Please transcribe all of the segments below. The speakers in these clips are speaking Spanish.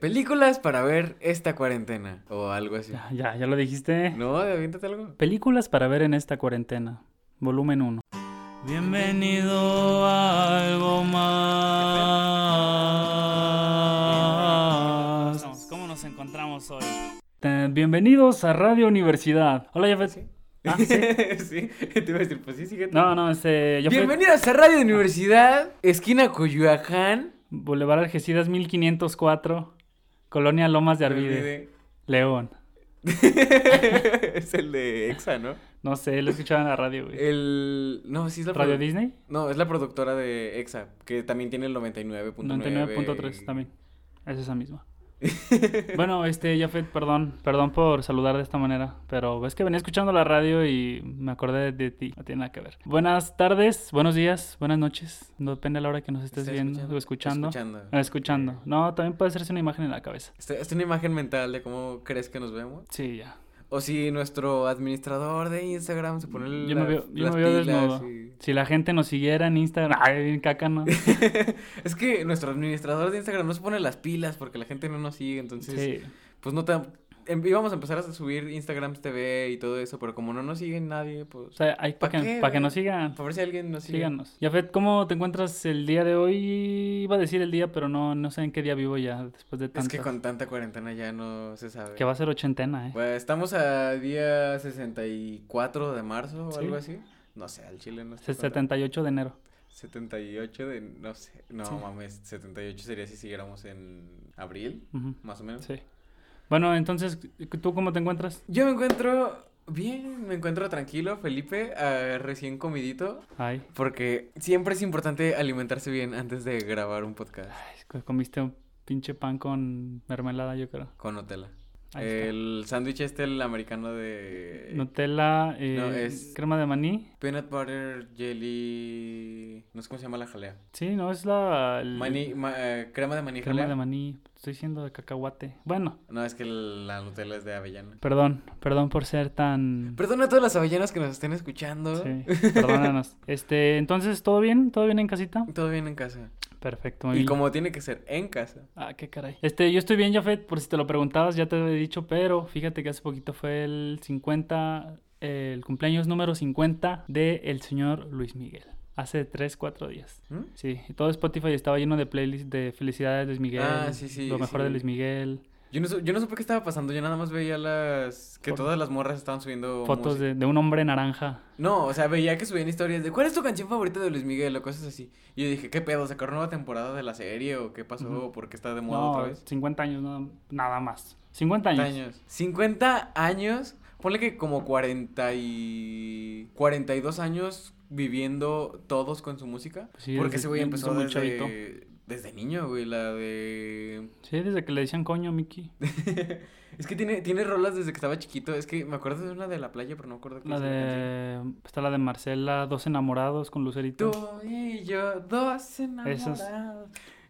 Películas para ver esta cuarentena o algo así. Ya, ya, ya lo dijiste. No, aviéntate algo. Películas para ver en esta cuarentena. Volumen 1. Bienvenido a algo más. ¿Cómo nos encontramos hoy? Eh, Bienvenidos a Radio Universidad. Hola, Jafet. Ah, ¿sí? sí, te iba a decir, pues sí, síguete. No, no, este. Bienvenidos a Radio Universidad, esquina Coyoacán. Boulevard Algeciras 1504. Colonia Lomas de Arvide. Arvide. León. es el de Exa, ¿no? No sé, lo escuchaba en la radio, güey. El. No, sí es la ¿Radio Disney? No, es la productora de Exa, que también tiene el 99.9. 99.3 también. Es esa misma. bueno, este, Jafet, perdón, perdón por saludar de esta manera, pero es que venía escuchando la radio y me acordé de ti, no tiene nada que ver. Buenas tardes, buenos días, buenas noches, no depende de la hora que nos estés ¿Estás viendo o escuchando. Escuchando. Ah, Escuchando. No, también puede hacerse una imagen en la cabeza. Esta es una imagen mental de cómo crees que nos vemos. Sí, ya. O si nuestro administrador de Instagram se pone Yo me veo, yo las me veo pilas desnudo. y- Si la gente nos siguiera en Instagram, ay, caca, ¿no? es que nuestro administrador de Instagram no se pone las pilas porque la gente no nos sigue, entonces Sí. pues no te íbamos a empezar a subir Instagram TV y todo eso, pero como no nos sigue nadie, pues O sea, hay ¿Pa para que, pa' que nos sigan. por ver si alguien nos sigue. Síganos. Jafet, ¿cómo te encuentras el día de hoy? Iba a decir el día, pero no, no sé en qué día vivo ya después de Es tantas. que con tanta cuarentena ya no se sabe. Que va a ser ochentena, ¿eh? Pues estamos a día 64 de marzo o Sí. algo así. No sé, al chile no sé. Es 78 de enero. 78 de no sé, no Sí. mames, 78 sería si siguiéramos en abril, más o menos. Sí. Bueno, entonces, ¿tú cómo te encuentras? Yo me encuentro bien, me encuentro tranquilo, Felipe, ah, recién comidito, Ay, porque siempre es importante alimentarse bien antes de grabar un podcast ay, comiste un pinche pan con mermelada, yo creo. con Nutella. Ahí. El sándwich este, el americano de Nutella, eh, no, es- crema de maní. peanut butter jelly, no sé cómo se llama la jalea. Sí, no, es la... el- Maní, ma- eh, crema de maní Crema jalea. de maní. Estoy diciendo de cacahuate. Bueno, No, es que la Nutella es de avellana. perdón, perdón por ser tan... Perdona a todas las avellanas que nos estén escuchando. Sí, perdónanos. Este, entonces, ¿todo bien? ¿Todo bien en casita? Todo bien en casa. Perfecto. muy Y bien. como tiene que ser en casa. Ah, qué caray. Este, yo estoy bien, Jafet, por si te lo preguntabas, ya te lo he dicho, pero fíjate que hace poquito fue el 50, eh, el cumpleaños número 50 de el señor Luis Miguel. Hace 3, 4 días. ¿Mm? Sí, y todo Spotify estaba lleno de playlists de felicidades de Luis Miguel. Ah, sí, sí, Lo mejor sí. de Luis Miguel. Yo no, yo no supe qué estaba pasando, yo nada más veía las... Que Por- todas las morras estaban subiendo Fotos de, de un hombre naranja. No, o sea, veía que subían historias de ¿cuál es tu canción favorita de Luis Miguel? o cosas así. Y yo dije, ¿qué pedo? ¿Sacaron nueva temporada de la serie o qué pasó? Ujú. ¿Por qué está de moda No, otra vez? 50 años, nada, nada más. 50 años. años. 50 años. Ponle que como 40 y... 42 años viviendo todos con su música. Sí, Porque ese güey empezó desde, chavito. Desde niño, güey. La de... Sí, desde que le decían coño, Mickey. es que tiene, tiene rolas desde que estaba chiquito. Es que me acuerdo de una de la playa, pero no me acuerdo qué La de... Está la de Marcela, Dos enamorados con Lucerito. Tú y yo, dos enamorados.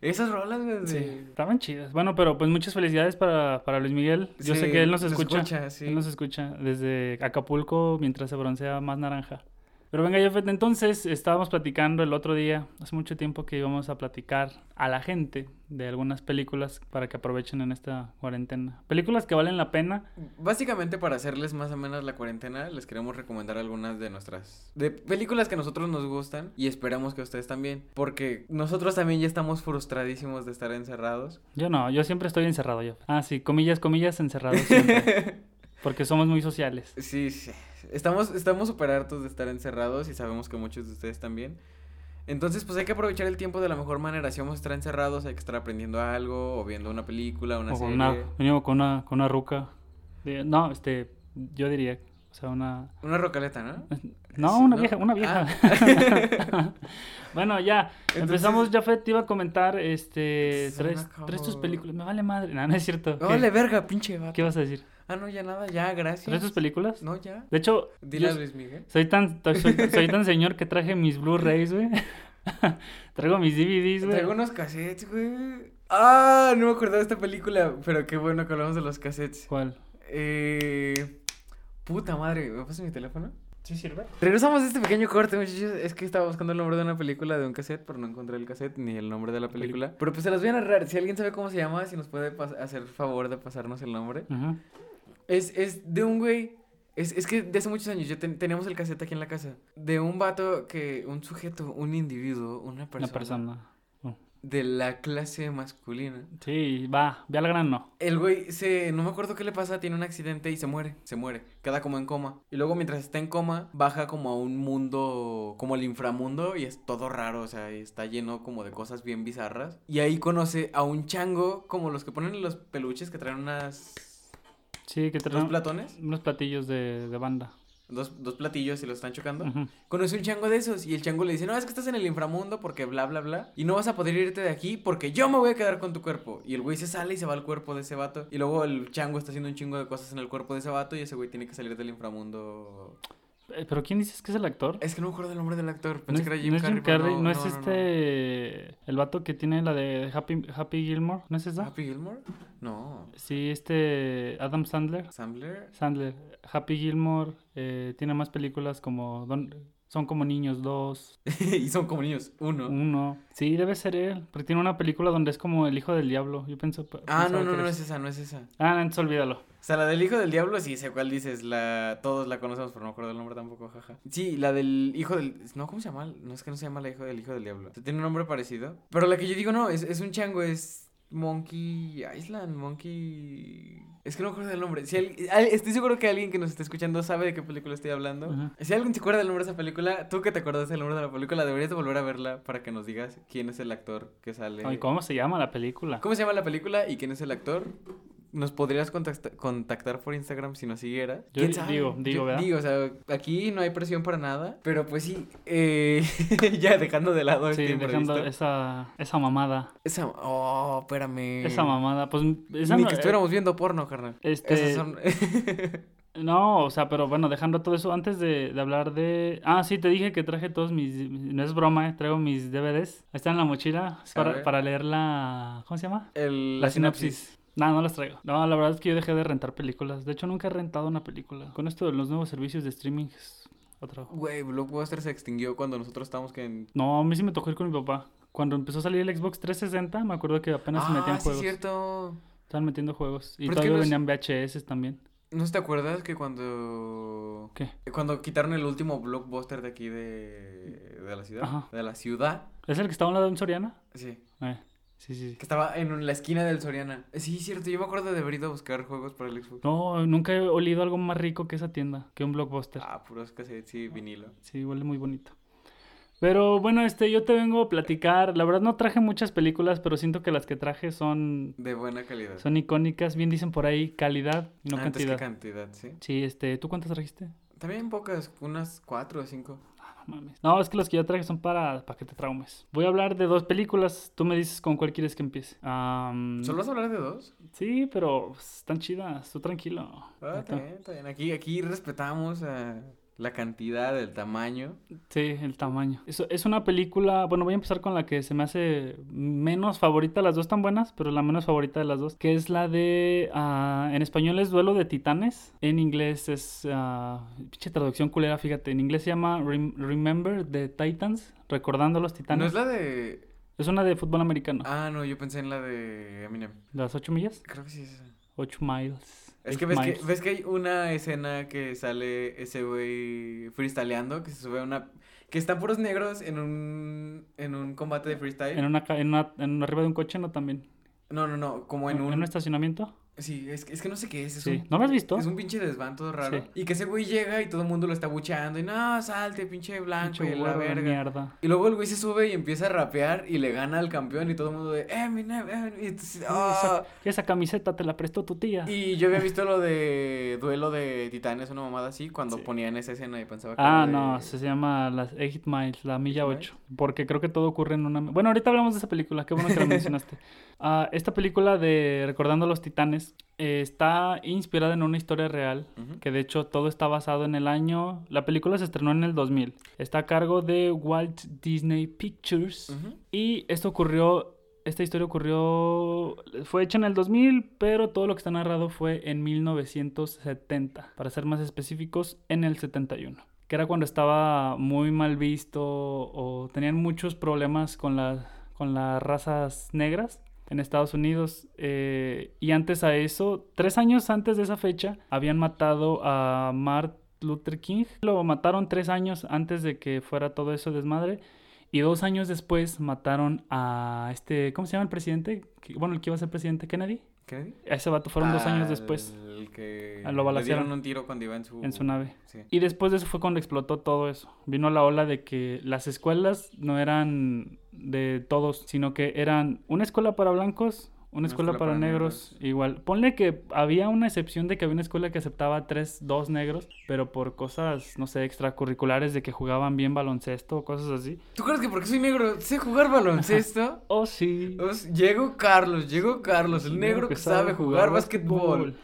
Esas rolas, güey. Sí, de- estaban chidas. Bueno, pero pues muchas felicidades para, para Luis Miguel. Yo sé que él nos escucha. sí. Él nos escucha desde Acapulco mientras se broncea más naranja. Pero venga, Jeffet, entonces estábamos platicando el otro día, hace mucho tiempo que íbamos a platicar a la gente de algunas películas para que aprovechen en esta cuarentena. Películas que valen la pena. Básicamente para hacerles más o menos la cuarentena, les queremos recomendar algunas de nuestras de películas que a nosotros nos gustan y esperamos que a ustedes también, porque nosotros también ya estamos frustradísimos de estar encerrados. Yo no, yo siempre estoy encerrado, Jeffet. Ah, sí, comillas, comillas, encerrado siempre. porque somos muy sociales. Sí, sí. Estamos estamos súper hartos de estar encerrados y sabemos que muchos de ustedes también. Entonces, pues hay que aprovechar el tiempo de la mejor manera. Si vamos a estar encerrados, hay que estar aprendiendo algo o viendo una película, una O serie. una, con una, con una ruca. No, este, yo diría, o sea, una... Una rocaleta, ¿no? No, Sí, una ¿no? vieja, una vieja. Ah. bueno, ya, Entonces- empezamos, Jafet, te iba a comentar, este, tres, tres tus películas, me vale madre, no, no es cierto. ¿Qué, Vale, verga, pinche vato. ¿Qué vas a decir? Ah, no, ya nada, ya, gracias. ¿Tres tus películas? No, ya. De hecho, Dile a Luis Miguel. soy tan, soy, soy tan señor que traje mis Blu-rays, güey. Traigo mis DVDs, güey. Traigo unos cassettes, güey. Ah, no me acordaba de esta película, pero qué bueno que hablamos de los cassettes. ¿Cuál? Eh, puta madre, ¿me pasas mi teléfono? ¿Sí sirve? Regresamos a este pequeño corte, muchachos. Es que estaba buscando el nombre de una película de un cassette, pero no encontré el cassette ni el nombre de la película. Pero pues se las voy a narrar. Si alguien sabe cómo se llama, si nos puede hacer favor de pasarnos el nombre. Ajá. Es, es de un güey. Es, es que de hace muchos años yo ten- teníamos el cassette aquí en la casa. De un vato que. Un sujeto, un individuo, una persona. Una persona. Oh. De la clase masculina. Sí, va, ve al grano. El güey se. No me acuerdo qué le pasa, tiene un accidente y se muere. Se muere. Queda como en coma. Y luego, mientras está en coma, baja como a un mundo. Como el inframundo. Y es todo raro. O sea, está lleno como de cosas bien bizarras. Y ahí conoce a un chango. Como los que ponen en los peluches que traen unas. Sí, que Dos traen platones. unos platillos de, de banda. Dos, dos platillos y los están chocando. Conoce un chango de esos. Y el chango le dice: No, es que estás en el inframundo porque bla, bla, bla. Y no vas a poder irte de aquí porque yo me voy a quedar con tu cuerpo. Y el güey se sale y se va al cuerpo de ese vato. Y luego el chango está haciendo un chingo de cosas en el cuerpo de ese vato. Y ese güey tiene que salir del inframundo. Eh, ¿Pero quién dices que es el actor? Es que no me acuerdo el nombre del actor. No Pensé es, que era Jim no es. Jim Carrey, no, es no, no. este... El vato que tiene la de Happy, Happy Gilmore, ¿no es esa? ¿Happy Gilmore? No. Sí, este Adam Sandler. ¿Sandler? Sandler. Happy Gilmore eh, tiene más películas como Don- Son como niños dos, y son como niños. Uno. uno. Sí, debe ser él, porque tiene una película donde es como el hijo del diablo. Yo pienso... Ah, no, no, no es esa, no es esa. Ah, entonces olvídalo. O sea, la del hijo del diablo, sí sé cuál dices. La... Todos la conocemos, pero no me acuerdo el nombre tampoco, jaja. Sí, la del hijo del. No, ¿cómo se llama? No es que no se llama la hijo del hijo del diablo. O sea, tiene un nombre parecido. Pero la que yo digo, no, es, es un chango, es Monkey Island, Monkey. Es que no me acuerdo del nombre. Si al- Estoy seguro que alguien que nos está escuchando sabe de qué película estoy hablando. Si alguien se acuerda del nombre de esa película, tú que te acuerdas del nombre de la película, deberías de volver a verla para que nos digas quién es el actor que sale. Ay, ¿Cómo se llama la película? ¿Cómo se llama la película y quién es el actor? ¿Nos podrías contacta- contactar por Instagram si nos siguieras? Yo digo, digo, Yo ¿verdad? Digo, o sea, aquí no hay presión para nada, pero pues sí, eh, ya dejando de lado Sí, este dejando imprevisto. esa, esa mamada. Esa, oh, espérame. Esa mamada, pues esa Ni no- que estuviéramos viendo porno, carnal. Este- Esas son... No, o sea, pero bueno, dejando todo eso, antes de, de hablar de... Ah, sí, te dije que traje todos mis... No es broma, eh, traigo mis DVDs. Ahí están en la mochila para, para leer la... ¿Cómo se llama? El, La, sinopsis. No, no las traigo. No, la verdad es que yo dejé de rentar películas. De hecho, nunca he rentado una película. Con esto de los nuevos servicios de streaming es otro... Güey, Blockbuster se extinguió cuando nosotros estábamos que en... No, a mí sí me tocó ir con mi papá. Cuando empezó a salir el Xbox 360, me acuerdo que apenas se metían ah, sí, juegos. cierto. Estaban metiendo juegos. Y Pero es que todavía no es- venían VHS también. ¿No te acuerdas que cuando... ¿Qué? Cuando quitaron el último blockbuster de aquí de, de la ciudad? Ajá. De la ciudad. ¿Es el que estaba a un lado de un Soriana? Sí. Eh, sí, sí, sí. Que estaba en la esquina del Soriana. Eh, Sí, cierto. Yo me acuerdo de haber ido a buscar juegos para el Xbox. No, nunca he olido algo más rico que esa tienda, que un blockbuster. Ah, puros cassettes y vinilo. Sí, huele muy bonito. Pero bueno, este, yo te vengo a platicar. La verdad no traje muchas películas, pero siento que las que traje son, De buena calidad. son icónicas. Bien dicen por ahí, calidad y no Ah, cantidad. ¿qué cantidad, sí? Sí, este, ¿tú cuántas trajiste? También pocas, unas cuatro o cinco. No mames. No, es que las que yo traje son para, para que te traumes. Voy a hablar de dos películas. Tú me dices con cuál quieres que empiece. ¿Solo vas a hablar de dos? Sí, pero pues, están chidas. Tú tranquilo. Ah, está bien, está bien. Aquí, aquí respetamos eh, la cantidad, el tamaño. Sí, el tamaño. Es, es una película, bueno, voy a empezar con la que se me hace menos favorita, las dos tan buenas, pero la menos favorita de las dos, que es la de, ah, en español es Duelo de Titanes, en inglés es, pinche traducción culera, fíjate, en inglés se llama Rem- Remember the Titans, recordando a los ¿No titanes. es la de...? Es una de fútbol americano, Ah, no, yo pensé en la de Eminem. las ocho millas, Creo que sí es esa. ocho miles. Es que ves, que ves que hay una escena que sale ese güey freestyleando, que se sube a una... Que están puros negros en un, en un combate de freestyle. En una, en una, en arriba de un coche, ¿no? También. No, no, no, como en ¿En un... un estacionamiento? Sí, es, que- es que no sé qué es. es Sí. un- ¿No lo has visto? Es un pinche desván todo raro. Sí. Y que ese güey llega y todo el mundo lo está bucheando. Y no, salte, pinche blanco Pinche y la verga. mierda. Y luego el güey se sube y empieza a rapear y le gana al campeón y todo el mundo de Eminem", y, entonces, "Ah". Esa, esa camiseta te la prestó tu tía. Y yo había visto lo de duelo de titanes, una mamada así, cuando Sí. ponían esa escena y pensaba que Ah, de- no, se llama las 8 Miles, la milla Miles? 8. Porque creo que todo ocurre en una... Bueno, ahorita hablamos de esa película, qué bueno que la mencionaste. Ah, esta película de Recordando a los Titanes eh, está inspirada en una historia real, Ujú. que de hecho todo está basado en el año... La película se estrenó en el 2000. Está a cargo de Walt Disney Pictures. Ujú. Y esto ocurrió, esta historia ocurrió, fue hecha en el 2000, pero todo lo que está narrado fue en 1970, para ser más específicos, en el 71. que era cuando estaba muy mal visto o tenían muchos problemas con, la, con las razas negras en Estados Unidos. eh, y antes a eso, tres años antes de esa fecha, habían matado a Martin Luther King. Lo mataron tres años antes de que fuera todo eso desmadre. Y dos años después mataron a este, ¿cómo se llama el presidente? Bueno, el que iba a ser presidente, Kennedy. A ese vato fueron dos años después que Ah, lo le dieron un tiro cuando iba en su... en su nave. Sí. Y después de eso fue cuando explotó todo eso. Vino la ola de que las escuelas no eran de todos, sino que eran una escuela para blancos, una, escuela, para, negros, igual. Ponle que había una excepción de que había una escuela que aceptaba tres, dos negros, pero por cosas, no sé, extracurriculares de que jugaban bien baloncesto o cosas así. ¿Tú crees que porque soy negro sé jugar baloncesto? Oh, sí. O sea, Llegó Carlos, llegó Carlos, el negro que sabe jugar básquetbol.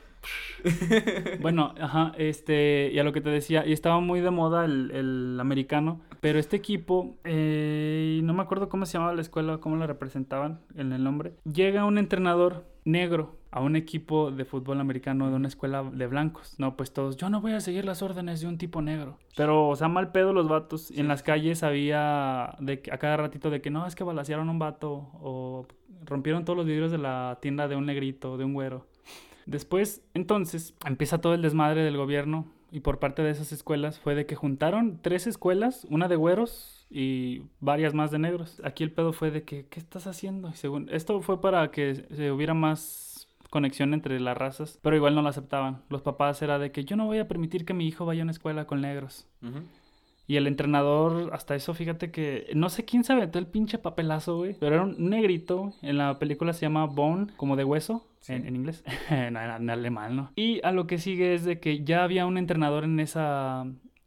Bueno, ajá, este, y a lo que te decía, y estaba muy de moda el, el americano, pero este equipo, eh, no me acuerdo cómo se llamaba la escuela, cómo la representaban en el nombre, llega un entrenador negro a un equipo de fútbol americano de una escuela de blancos. No, pues todos, yo no voy a seguir las órdenes de un tipo negro. Pero, o sea, mal pedo los vatos. Y en las calles había de a cada ratito de que no, es que balacearon a un vato o rompieron todos los vidrios de la tienda de un negrito, de un güero. Después, entonces, empieza todo el desmadre del gobierno y por parte de esas escuelas fue de que juntaron tres escuelas, una de güeros y varias más de negros. Aquí el pedo fue de que, ¿qué estás haciendo? Y según, esto fue para que se hubiera más conexión entre las razas, pero igual no lo aceptaban. Los papás era de que yo no voy a permitir que mi hijo vaya a una escuela con negros. Y el entrenador, hasta eso, fíjate que no sé quién se aventó el pinche papelazo, güey. Pero era un negrito. En la película se llama Bone, como de hueso, En, en inglés. no, en, en alemán, ¿no? Y a lo que sigue es de que ya había un entrenador en esa.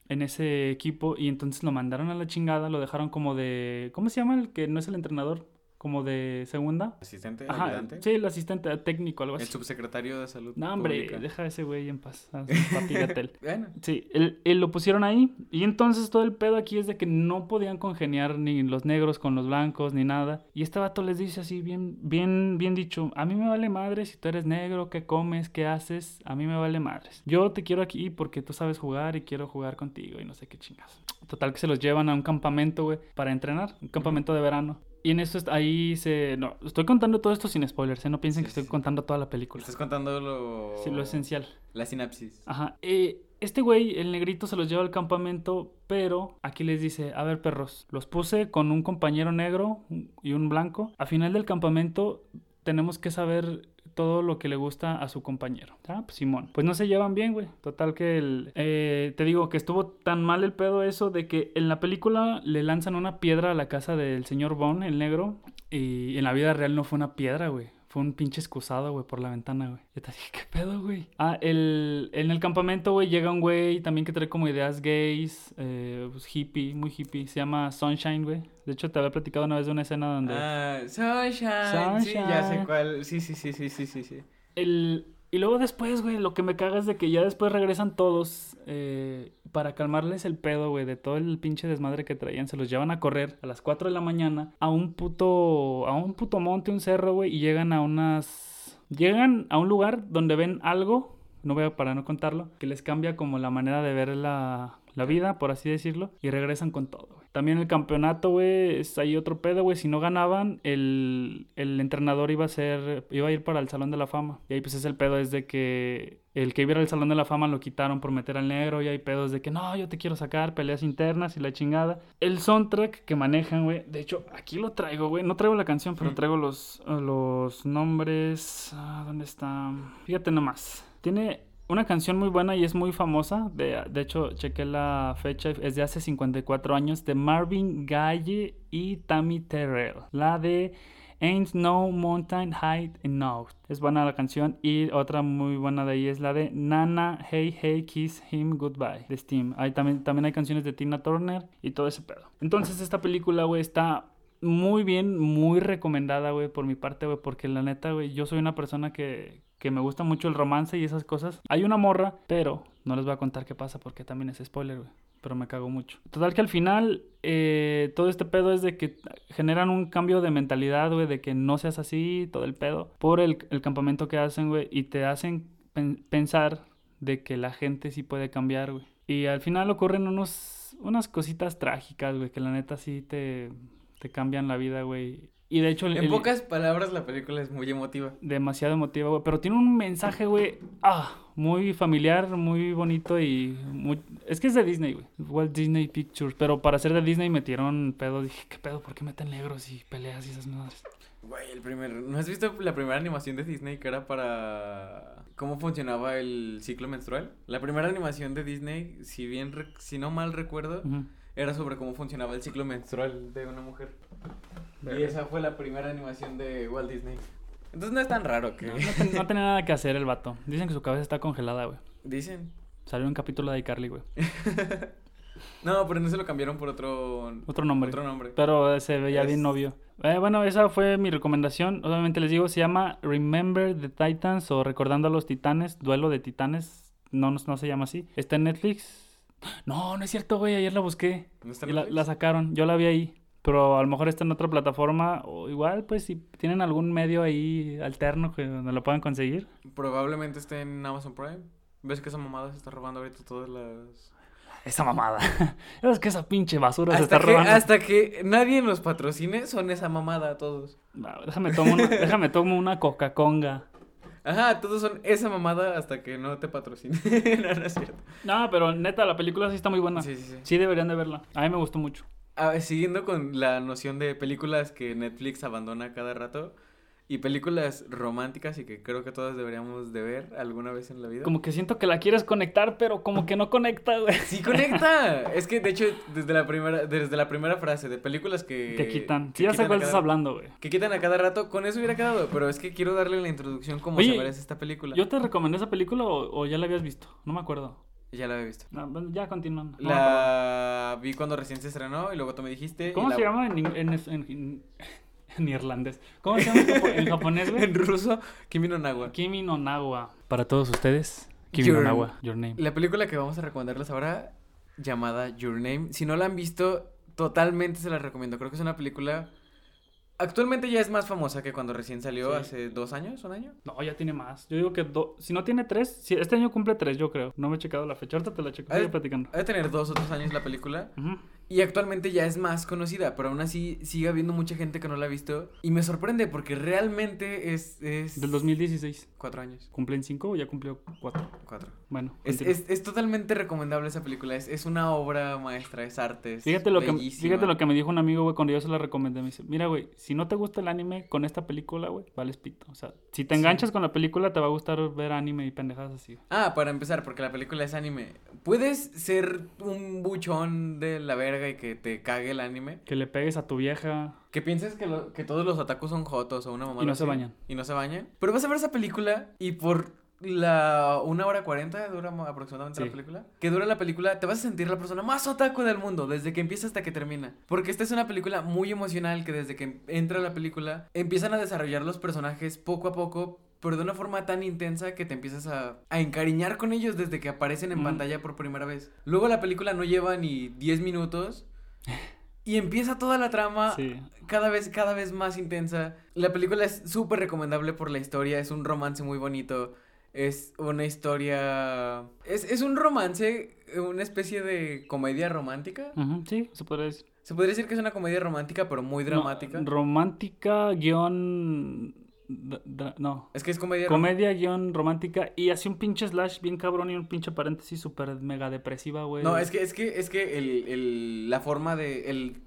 En ese equipo, y entonces lo mandaron a la chingada, lo dejaron como de. ¿Cómo se llama el que no es el entrenador? Como de segunda. Asistente, Ajá, ayudante. sí, el asistente técnico, algo El así. subsecretario de salud. No, hombre, pública. deja a ese güey en paz. a papi. Bueno, Sí, él, él lo pusieron ahí y entonces todo el pedo aquí es de que no podían congeniar ni los negros con los blancos ni nada. Y este vato les dice así bien, bien, bien dicho, a mí me vale madre si tú eres negro, qué comes, qué haces, a mí me vale madres. Yo te quiero aquí porque tú sabes jugar y quiero jugar contigo y no sé qué chingas. Total que se los llevan a un campamento, güey, para entrenar, un campamento de verano. Y en eso ahí se... No, estoy contando todo esto sin spoilers, ¿eh? No piensen Sí, que estoy sí. contando toda la película. estás contando lo... Sí, lo esencial. La sinapsis. Ajá. eh, este güey, el negrito, se los lleva al campamento, pero aquí les dice, a ver perros, los puse con un compañero negro y un blanco. A final del campamento tenemos que saber todo lo que le gusta a su compañero. Ah, pues Simón. Pues no se llevan bien, güey. Total que el... eh, te digo que estuvo tan mal el pedo eso de que en la película le lanzan una piedra a la casa del señor Bond, el negro. Y en la vida real no fue una piedra, güey. Fue un pinche excusado, güey, por la ventana, güey. Yo te dije, ¿qué pedo, güey? Ah, el, en el campamento, güey, llega un güey también que trae como ideas gays, eh, pues hippie, muy hippie. Se llama Sunshine, güey. De hecho, te había platicado una vez de una escena donde... Ah, sunshine. Sí, ya sé Sunshine. cuál. Sí, sí, sí, sí, sí, sí, sí. El... Y luego después, güey, lo que me caga es de que ya después regresan todos eh, para calmarles el pedo, güey, de todo el pinche desmadre que traían. Se los llevan a correr a las 4 de la mañana a un puto, a un puto monte, un cerro, güey, y llegan a unas... Llegan a un lugar donde ven algo, no voy a para no contarlo, que les cambia como la manera de ver la, la vida, por así decirlo, y regresan con todo. También el campeonato, güey, es ahí otro pedo, güey. Si no ganaban, el, el entrenador iba a ser, iba a ir para el Salón de la Fama. Y ahí pues es el pedo, es de que el que iba al Salón de la Fama lo quitaron por meter al negro. Y hay pedos de que no, yo te quiero sacar, peleas internas y la chingada. El soundtrack que manejan, güey. De hecho, aquí lo traigo, güey. No traigo la canción, pero Mm. traigo los, los nombres. Ah, ¿Dónde está? Fíjate nomás. Tiene una canción muy buena y es muy famosa. De, de hecho, chequé la fecha, es de hace 54 años, de Marvin Gaye y Tammy Terrell. La de Ain't No Mountain High Enough. Es buena la canción. Y otra muy buena de ahí es la de Nana Hey Hey Kiss Him Goodbye de Steam. Hay, también, también hay canciones de Tina Turner y todo ese pedo. Entonces, esta película, güey, está muy bien, muy recomendada, güey, por mi parte, güey, porque la neta, güey, yo soy una persona que, que me gusta mucho el romance y esas cosas. Hay una morra, pero no les voy a contar qué pasa porque también es spoiler, güey. Pero me cago mucho. Total que al final eh, todo este pedo es de que generan un cambio de mentalidad, güey, de que no seas así, todo el pedo, por el, campamento que hacen, güey, y te hacen pen- pensar de que la gente sí puede cambiar, güey. Y al final ocurren unos, unas cositas trágicas, güey, que la neta sí te, te cambian la vida, güey. Y de hecho... En el- pocas palabras, la película es muy emotiva. demasiado emotiva, güey. Pero tiene un mensaje, güey, ah, muy familiar, muy bonito y muy... Es que es de Disney, güey. Walt Disney Pictures. Pero para ser de Disney metieron pedo. Dije, ¿qué pedo? ¿Por qué meten negros y peleas y esas madres? Güey, el primer... ¿No has visto la primera animación de Disney que era para... ¿Cómo funcionaba el ciclo menstrual? La primera animación de Disney, si bien... rec- Si no mal recuerdo, Ujú. Era sobre cómo funcionaba el ciclo menstrual de una mujer. Y esa fue la primera animación de Walt Disney. Entonces no es tan raro que... No, no ten- no tenía nada que hacer el vato. Dicen que su cabeza está congelada, güey. Dicen. Salió un capítulo de iCarly, güey. No, pero no se lo cambiaron por otro... Otro nombre. Otro nombre. Pero eh, se veía bien novio. Eh, bueno, esa fue mi recomendación. Obviamente les digo, se llama Remember the Titans o Recordando a los Titanes, Duelo de Titanes. No, no, no se llama así. Está en Netflix. No, no es cierto, güey. Ayer la busqué. ¿No está Y la, sacaron. Yo la vi ahí. Pero a lo mejor está en otra plataforma. O igual, pues, si tienen algún medio ahí alterno que donde lo puedan conseguir. Probablemente esté en Amazon Prime. ¿Ves que esa mamada se está robando ahorita todas las... Esa mamada. es que esa pinche basura se Hasta está que, robando. hasta que nadie nos patrocine, son esa mamada todos. No, déjame tomo una, déjame tomo una Coca-Conga. Ajá, todos son esa mamada hasta que no te patrocine. no, no es cierto. No, pero neta, la película sí está muy buena. Sí, sí, sí. Sí deberían de verla. A mí me gustó mucho. Ah, siguiendo con la noción de películas que Netflix abandona cada rato y películas románticas y que creo que todos deberíamos de ver alguna vez en la vida. Como que siento que la quieres conectar, pero como que no conecta, güey. Sí conecta. es que de hecho desde la primera desde la primera frase de películas que Que quitan. que Sí, ya sé cuál estás hablando, güey. Que quitan a cada rato, con eso hubiera quedado, pero es que quiero darle la introducción como Oye, se merece esta película. ¿Yo te recomendé esa película o, o ya la habías visto? No me acuerdo. Ya la había visto. No, ya continuando. No. La vi cuando recién se estrenó y luego tú me dijiste. ¿Cómo la- se llama en, en, en- en- en irlandés? ¿Cómo se llama en japo- en japonés, güey? En ruso, Kimi no Nawa. Kimi no Nawa. Para todos ustedes, Kimi no Nawa, your name. La película que vamos a recomendarles ahora, llamada Your Name. Si no la han visto, totalmente se la recomiendo. Creo que es una película. Actualmente ya es más famosa que cuando recién salió, Sí. hace dos años, un año. No, ya tiene más. Yo digo que do- si no tiene tres, si este año cumple tres, yo creo. No me he checado la fecha. Ahorita te la checo. Sigue platicando. Ha de tener dos o tres años la película. Ujú. Y actualmente ya es más conocida, pero aún así sigue habiendo mucha gente que no la ha visto. Y me sorprende porque realmente es. es... Del 2016. Cuatro años. ¿Cumplen cinco o ya cumplió cuatro? Cuatro. Bueno. Es, es, es totalmente recomendable esa película. Es, es una obra maestra, es arte. Fíjate lo, que, fíjate lo que me dijo un amigo, güey, cuando yo se la recomendé. Me dice, mira, güey, si no te gusta el anime con esta película, güey, vales pito. O sea, si te Sí. enganchas con la película, te va a gustar ver anime y pendejadas así. Ah, para empezar, porque la película es anime. Puedes ser un buchón de la verga y que te cague el anime. Que le pegues a tu vieja. Que pienses que, lo- que todos los otakus son jotos o una mamá. Y no se bañan. Y no se bañan. Pero vas a ver esa película y por la una hora cuarenta dura aproximadamente Sí. la película. Que dura la película, te vas a sentir la persona más otaku del mundo desde que empieza hasta que termina. Porque esta es una película muy emocional que desde que entra la película empiezan a desarrollar los personajes poco a poco. Pero de una forma tan intensa que te empiezas a, a encariñar con ellos desde que aparecen en Mm. pantalla por primera vez. Luego la película no lleva ni 10 minutos. Y empieza toda la trama Sí. cada vez, cada vez más intensa. La película es súper recomendable por la historia, es un romance muy bonito, es una historia... Es, es un romance, una especie de comedia romántica. Sí, se podría decir. Se podría decir que es una comedia romántica, pero muy dramática. No, romántica, guion... No. es que es comedia Comedia, guion romántica y así un pinche slash bien cabrón y un pinche paréntesis súper mega depresiva, güey. No, es que, es que, es que el, el- la forma de... El,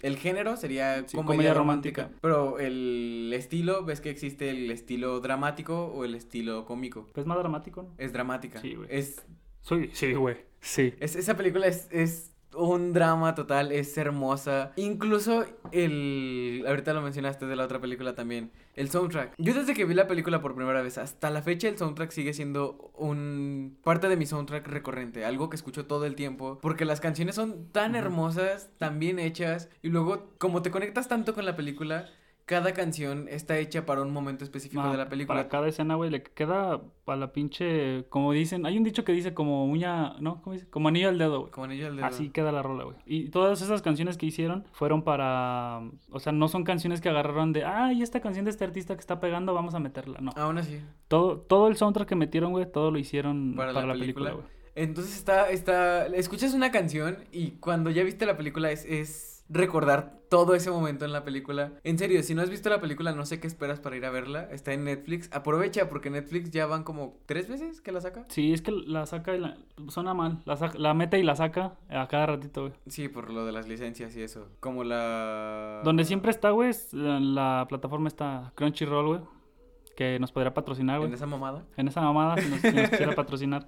el género sería Sí, comedia, comedia romántica, romántica. Pero el estilo, ves que existe el estilo dramático o el estilo cómico. Es más dramático, ¿no? Es dramática. Sí, güey. Es Sí, sí, güey. Sí. Es, esa película es, es un drama total, es hermosa. Incluso el... Ahorita lo mencionaste de la otra película también. El soundtrack. Yo desde que vi la película por primera vez hasta la fecha el soundtrack sigue siendo un... Parte de mi soundtrack recurrente. Algo que escucho todo el tiempo. Porque las canciones son tan hermosas, tan bien hechas. Y luego, como te conectas tanto con la película... Cada canción está hecha para un momento específico Ah, de la película. Para cada escena, güey, le queda a la pinche. Como dicen, hay un dicho que dice como uña. ¿No? ¿Cómo dice? Como anillo al dedo, güey. Como anillo al dedo. Así queda la rola, güey. Y todas esas canciones que hicieron fueron para. O sea, no son canciones que agarraron de. Ah, y esta canción de este artista que está pegando, vamos a meterla. No. Aún así. Todo, todo el soundtrack que metieron, güey, todo lo hicieron Para para, la la película, película. güey. Entonces está, está, escuchas una canción y cuando ya viste la película es, es recordar todo ese momento en la película. En serio, si no has visto la película, no sé qué esperas para ir a verla. Está en Netflix. Aprovecha porque Netflix ya van como tres veces que la saca. Sí, es que la saca y la... Suena mal. La, saca- la mete y la saca a cada ratito, güey. Sí, por lo de las licencias y eso. Como la... Donde siempre está, güey, es la, la plataforma está Crunchyroll, güey. Que nos podría patrocinar, güey. En esa mamada. En esa mamada, si nos, si nos quisiera patrocinar,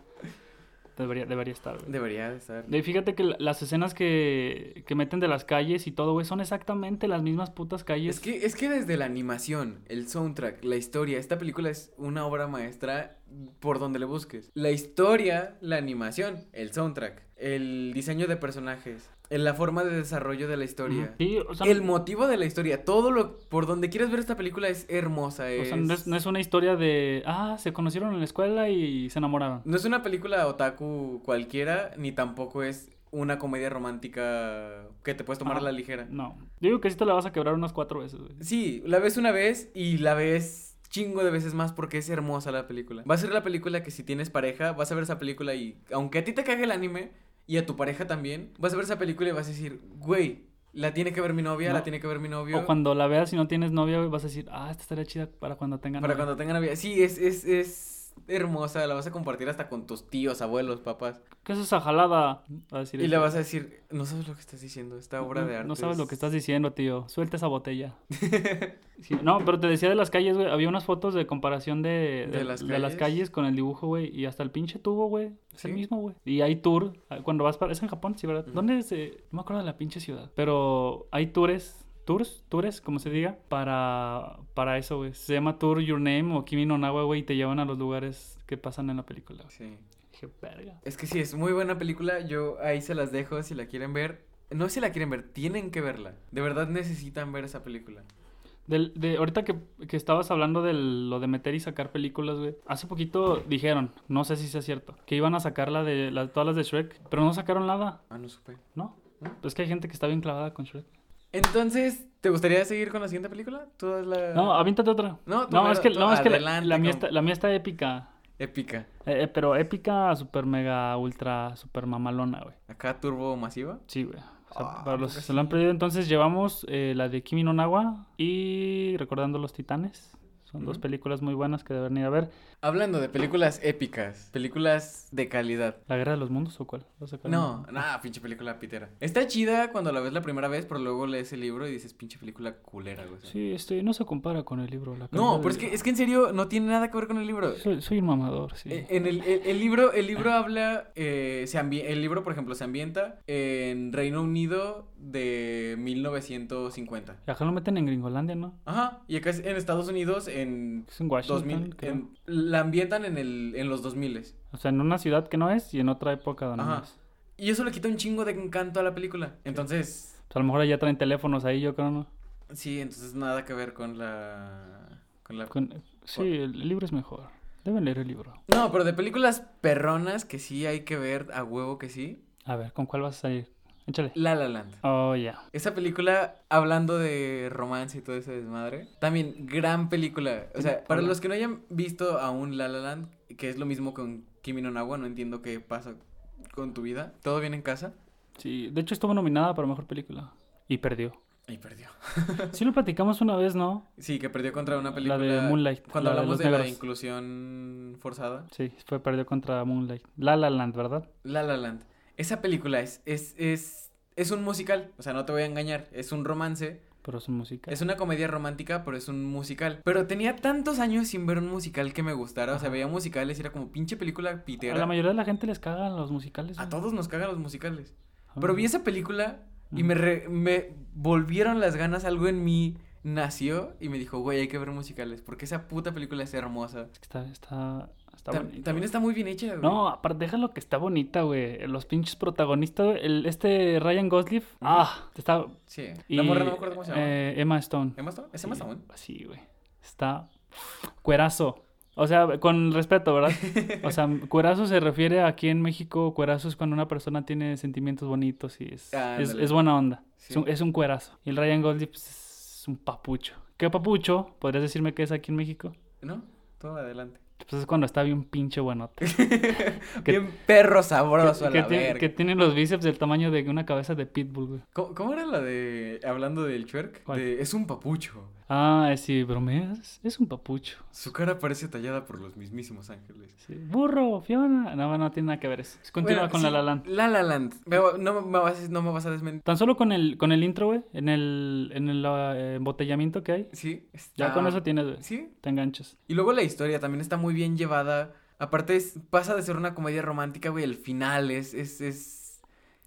debería, debería estar, güey. Debería de estar. De, fíjate que la- las escenas que, que meten de las calles y todo, güey, son exactamente las mismas putas calles. Es que, es que desde la animación, el soundtrack, la historia, esta película es una obra maestra por donde le busques. La historia, la animación, el soundtrack, el diseño de personajes, en la forma de desarrollo de la historia. Sí, o sea, El motivo de la historia, todo lo por donde quieres ver esta película es hermosa, o es... sea, no, es, no es una historia de, ah, se conocieron en la escuela y se enamoraron. no es una película otaku cualquiera, ni tampoco es una comedia romántica que te puedes tomar a Ah. la ligera. No, yo digo que sí te la vas a quebrar unas cuatro veces, güey. Sí, la ves una vez y la ves chingo de veces más porque es hermosa la película. Va a ser la película que si tienes pareja, vas a ver esa película y aunque a ti te cague el anime y a tu pareja también, vas a ver esa película y vas a decir, güey, la tiene que ver mi novia, No. la tiene que ver mi novio. O cuando la veas y no tienes novia, vas a decir, ah, esta estaría chida para cuando tengan Para novia". cuando tengan novia. Sí, es, es, es hermosa, la vas a compartir hasta con tus tíos, abuelos, papás. ¿Qué es esa jalada? Va a decir Y este. le vas a decir, no sabes lo que estás diciendo, esta obra no, de arte. No sabes es- lo que estás diciendo, tío. Suelta esa botella. Sí, no, pero te decía de las calles, güey. Había unas fotos de comparación de, ¿De de- las de las calles? calles con el dibujo, güey. Y hasta el pinche tubo, güey. Es el mismo, güey. Y hay tour. ah, Cuando vas para. Es en Japón, sí, ¿verdad? ¿Dónde es? eh? No me acuerdo de la pinche ciudad. Pero hay tours. Tours, tours, como se diga, para, para eso, güey. Se llama Tour Your Name o Kimi no Nawa, güey, y te llevan a los lugares que pasan en la película. güey. Sí. Dije, verga. Es que sí, es muy buena película. Yo ahí se las dejo si la quieren ver. No si la quieren ver, tienen que verla. De verdad necesitan ver esa película. Del, de, ahorita que, que estabas hablando de lo de meter y sacar películas, güey. Hace poquito dijeron, no sé si sea cierto, que iban a sacar la de la- todas las de Shrek, pero no sacaron nada, Ah, no supe. ¿no? ¿No? Es que hay gente que está bien clavada con Shrek. Entonces, ¿te gustaría seguir con la siguiente película? ¿Tú das la No, avíntate otra. No, No, es que, no, es que la, mía está, la mía está épica. épica? Eh, eh, pero épica, super mega, ultra, super mamalona, güey. Acá turbo masiva. Sí, güey. O sea, Ah, para los ¿poco que se lo han perdido, entonces llevamos eh, la de Kimi no Nawa y Recordando los Titanes. Son dos películas muy buenas que deben ir a ver. Hablando de películas épicas, películas de calidad. ¿La Guerra de los Mundos o cuál? ¿Vas a sacar No, una? nada, pinche película pitera. Está chida cuando la ves la primera vez, pero luego lees el libro y dices, pinche película culera, güey. Sí, este, no se compara con el libro. La No, pero es que, es que en serio no tiene nada que ver con el libro. Soy, soy un mamador, sí. Eh, En el, el- el libro, el libro habla, eh, se el libro, por ejemplo, se ambienta en Reino Unido de 1950. Y acá lo meten en Gringolandia, ¿no? Ajá, y acá es en Estados Unidos en Es en Washington, 2000, creo. en- la ambientan en, el, en los 2000. O sea, en una ciudad que no es y en otra época donde no Ajá. es. Y eso le quita un chingo de encanto a la película. Entonces, O sea, a lo mejor ya traen teléfonos ahí, yo creo, ¿no? sí, entonces nada que ver con la... Con la... Con- Sí, el, el libro es mejor. Deben leer el libro. No, pero de películas perronas que sí hay que ver a huevo que sí. A ver, ¿con cuál vas a salir? Échale. La La Land. Oh, ya. Esa película, hablando de romance y todo ese desmadre, también gran película. O sea, para los que no hayan visto aún La La Land, que es lo mismo con Kimi no Nawa, no entiendo qué pasa con tu vida. ¿Todo bien en casa? Sí, de hecho estuvo nominada para Mejor Película. Y perdió. Y perdió. Sí lo platicamos una vez, ¿no? Sí, que perdió contra una La película... de Moonlight. Cuando la hablamos los de, la inclusión forzada. Sí, fue perdió contra Moonlight. La La Land, ¿verdad? La La Land. Esa película es, es, es, es un musical. O sea, no te voy a engañar. Es un romance. Pero es música. Es una comedia romántica, pero es un musical. Pero tenía tantos años sin ver un musical que me gustara. O sea, veía musicales y era como pinche película A pitera. la mayoría de la gente les cagan los musicales. A todos nos cagan los musicales. A Pero vi esa película y me, re- me volvieron las ganas. Algo en mí nació y me dijo, güey, hay que ver musicales. Porque esa puta película es hermosa. Es que está, está, está también está muy bien hecha, güey. No, aparte, déjalo que está bonita, güey. Los pinches protagonistas, güey. El, este Ryan Gosling. Ah, está. Sí. Y, La morra no me acuerdo cómo se llama. eh, Emma Stone. ¿Emma Stone? ¿Es Emma Stone? Sí, güey. Está cuerazo. O sea, con respeto, ¿verdad? O sea, cuerazo se refiere aquí en México, cuerazo es cuando una persona tiene sentimientos bonitos y es, es, buena onda. Es, un, es un cuerazo. Y el Ryan Gosling pues, es un papucho. ¿Qué papucho? ¿Podrías decirme qué es aquí en México? ¿No? Todo adelante. Pues es cuando está bien pinche buenote. Que- Bien perro sabroso a que, la tiene, verga. que tiene los bíceps del tamaño de una cabeza de pitbull, güey. ¿Cómo, cómo era la de. hablando del. De, es un papucho. Ah, sí, bromeas. Es un papucho. Su cara parece tallada por los mismísimos ángeles. Sí. Burro, Fiona. No, no tiene nada que ver eso. Continúa Bueno, con sí, La La Land. La La Land. No, me vas, no me vas a desmentir. Tan solo con el, con el intro, güey, en el, en el eh, embotellamiento que hay, Sí. ya con eso tienes, güey. Sí. Te enganchas. Y luego la historia también está muy bien llevada. Aparte, es- pasa de ser una comedia romántica, güey. El final es, es, es.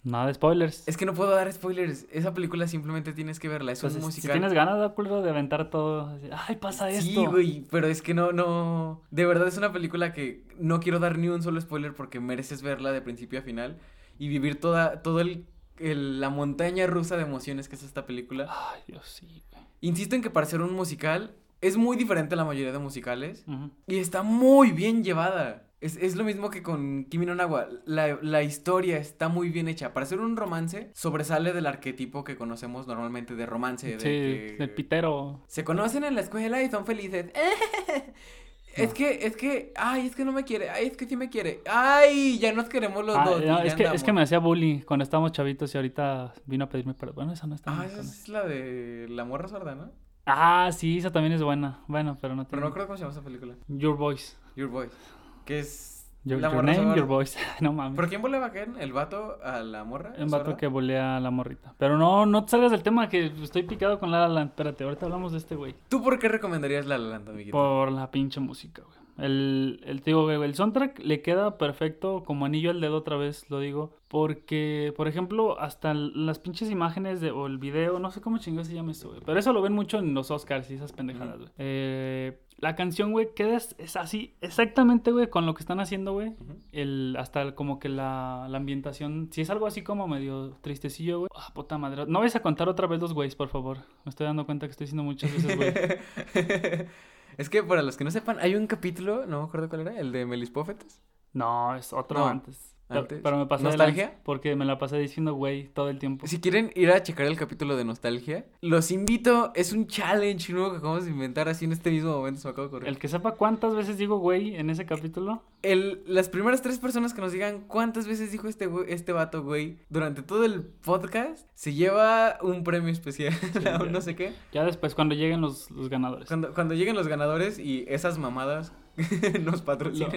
Nada de spoilers. Es que no puedo dar spoilers. Esa película simplemente tienes que verla. Es Pues, un si musical. tienes ganas, culero de aventar todo. Ay, pasa esto. Sí, güey, pero es que no, no. De verdad es una película que no quiero dar ni un solo spoiler porque mereces verla de principio a final y vivir toda, todo el, el- la montaña rusa de emociones que es esta película. Ay, Dios, sí, güey. Insisto en que para ser un musical es muy diferente a la mayoría de musicales Ujú. y está muy bien llevada. Es, es lo mismo que con Kimi no Nawa. La, la historia está muy bien hecha. Para ser un romance, sobresale del arquetipo que conocemos normalmente de romance. De Sí, que- el pitero. se conocen en la escuela y son felices. Es que, es que, ay, es que no me quiere, ay, es que sí me quiere. Ay, ya nos queremos los Ah, dos. no, es, que, es que me hacía bullying cuando estábamos chavitos y ahorita vino a pedirme perdón. Bueno, esa no está. Ah, esa es la de la morra sorda, ¿no? Ah, sí, esa también es buena. Bueno, pero no Pero tiene. no creo cómo se llama esa película. Your Voice. Your Voice. Que es Your, la your morra name, your voice. no mames. ¿Por quién volaba Ken? ¿El vato a la morra? Un vato que volea a la morrita. Pero no, no te salgas del tema que estoy picado con La La Land. Espérate, ahorita hablamos de este güey. ¿Tú por qué recomendarías La La Land, amiguito? Por la pinche música, güey. El, el, te digo, güey, el soundtrack le queda perfecto como anillo al dedo otra vez, lo digo. Porque, por ejemplo, hasta las pinches imágenes de, o el video, no sé cómo chingados se llama eso, güey. Pero eso lo ven mucho en los Oscars y esas pendejadas, güey. Eh, la canción, güey, queda es, es así, exactamente, güey, con lo que están haciendo, güey. El, hasta el- como que la, la ambientación, si es algo así como medio tristecillo, güey. Ah, puta madre. No vais a contar otra vez los güeyes, por favor. Me estoy dando cuenta que estoy diciendo muchas veces, güey. es que para los que no sepan, hay un capítulo, no me acuerdo cuál era, el de Melis Pófetes. No, es otro No, antes. Antes. Pero me pasé ¿Nostalgia? porque me la pasé diciendo güey todo el tiempo. Si quieren ir a checar el capítulo de Nostalgia, los invito. Es un challenge nuevo que acabamos de inventar así en este mismo momento. Se me acaba de ocurrir. El que sepa cuántas veces digo güey en ese capítulo. El- las primeras tres personas que nos digan cuántas veces dijo este, este vato, güey, durante todo el podcast, se lleva un premio especial. no sé qué. Ya después cuando lleguen los, los ganadores. Cuando, cuando lleguen los ganadores y esas mamadas nos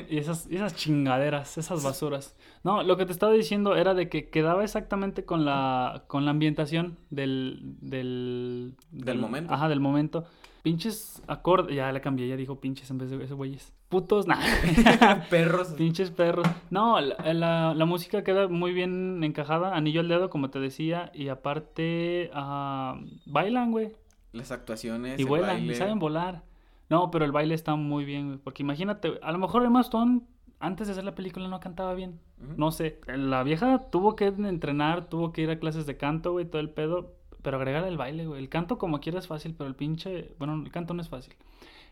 y esas, esas chingaderas, esas basuras. No, lo que te estaba diciendo era de que quedaba exactamente con la, con la ambientación del, del, Del momento. Ajá, del momento. Pinches acordes, ya le cambié, ya dijo pinches en vez de esos güeyes. Putos, nah. Perros. Pinches perros. No, la, la- la música queda muy bien encajada, anillo al dedo, como te decía, y aparte ah, bailan, güey, Las actuaciones. y el vuelan, y saben volar. No, pero el baile está muy bien, güey, porque imagínate, a lo mejor Emma Stone antes de hacer la película no cantaba bien, no sé. La vieja tuvo que entrenar, tuvo que ir a clases de canto, güey, todo el pedo, pero agregar el baile, güey. El canto como quiera es fácil, pero el pinche, bueno, el canto no es fácil.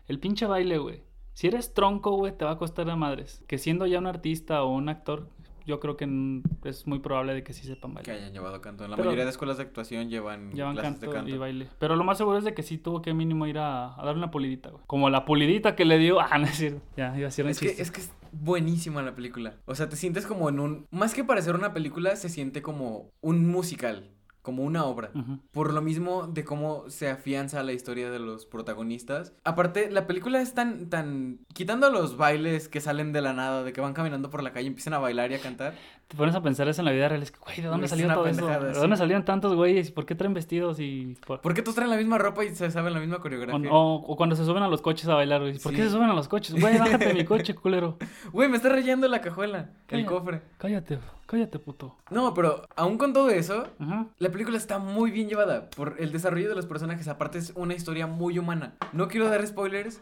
El pinche baile, güey. Si eres tronco, güey, te va a costar a madres. Que siendo ya un artista o un actor, yo creo que es muy probable de que sí sepan Que bailar. hayan llevado canto. En la Pero- mayoría de escuelas de actuación llevan, Llevan clases canto, de canto. y baile. Pero lo más seguro es de que sí tuvo que mínimo ir a, a darle una pulidita, güey. Como la pulidita que le dio. Ah, no es cierto. Ya, iba a decir un Es que, es que es buenísima la película. O sea, te sientes como en un... Más que parecer una película, se siente como un musical. Como una obra. Por lo mismo de cómo se afianza la historia de los protagonistas. Aparte, la película es tan, tan... Quitando los bailes que salen de la nada, de que van caminando por la calle y empiezan a bailar y a cantar. Te pones a pensar eso en la vida real. Es que, güey, ¿de dónde salió todo eso? ¿De dónde salieron tantos güeyes? ¿Y por qué traen vestidos? y por- ¿Por qué todos traen la misma ropa y se saben la misma coreografía? o- o cuando se suben a los coches a bailar, güey. ¿Por Sí. qué se suben a los coches? Güey, bájate de mi coche, culero. Güey, me está rayando la cajuela, el cofre. Cállate, cállate, puto. No, pero aún con todo eso, Ajá. La película está muy bien llevada por el desarrollo de los personajes. Aparte es una historia muy humana. No quiero dar spoilers.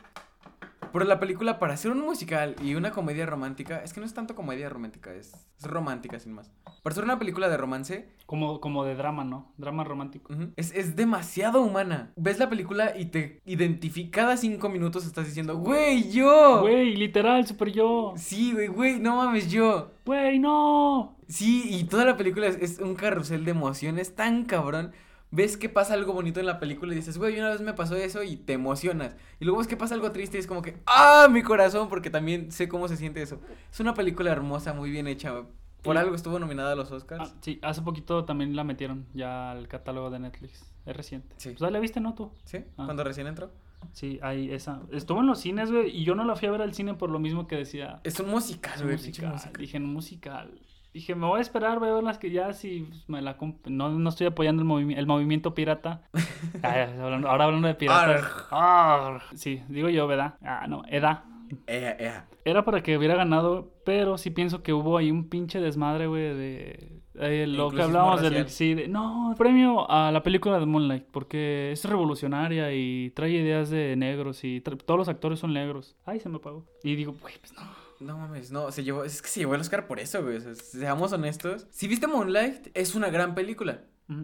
Pero la película, para ser un musical y una comedia romántica, es que no es tanto comedia romántica, es, es romántica sin más. Para ser una película de romance, Como, como de drama, ¿no? Drama romántico. es, es demasiado humana. Ves la película y te identifica. Cada cinco minutos estás diciendo, güey, yo. Güey, literal, super yo. Sí, güey, güey, no mames, yo. Güey, no. Sí, y toda la película es, es un carrusel de emociones tan cabrón. Ves que pasa algo bonito en la película y dices, güey, una vez me pasó eso y te emocionas. Y luego ves que pasa algo triste y es como que, ¡ah, mi corazón! Porque también sé cómo se siente eso. Es una película hermosa, muy bien hecha. Por Y- algo estuvo nominada a los Oscars. Ah, sí, hace poquito también la metieron ya al catálogo de Netflix. Es reciente. Sí. Pues la viste, ¿no, tú? ¿Sí? Ah. Cuando recién entró. Sí, hay esa. Estuvo en los cines, güey, y yo no la fui a ver al cine por lo mismo que decía. Es un musical, güey. musical. musical. Dije, musical. Dije, me voy a esperar, voy a ver las que ya si me la no, no estoy apoyando el, movi- el movimiento pirata. Ay, hablando- ahora hablando de piratas. Arr. Sí, digo yo, ¿verdad? Ah, no, edad. Ea, ea. Era para que hubiera ganado, pero sí pienso que hubo ahí un pinche desmadre, güey, de... eh, lo que hablábamos del... Sí, de- no, premio a la película de Moonlight, porque es revolucionaria y trae ideas de negros y todos los actores son negros. Ay, se me apagó. Y digo, güey, pues no. No mames, no, se llevó, es que se llevó el Oscar por eso, güey. o sea, seamos honestos. Si viste Moonlight, es una gran película. Mm,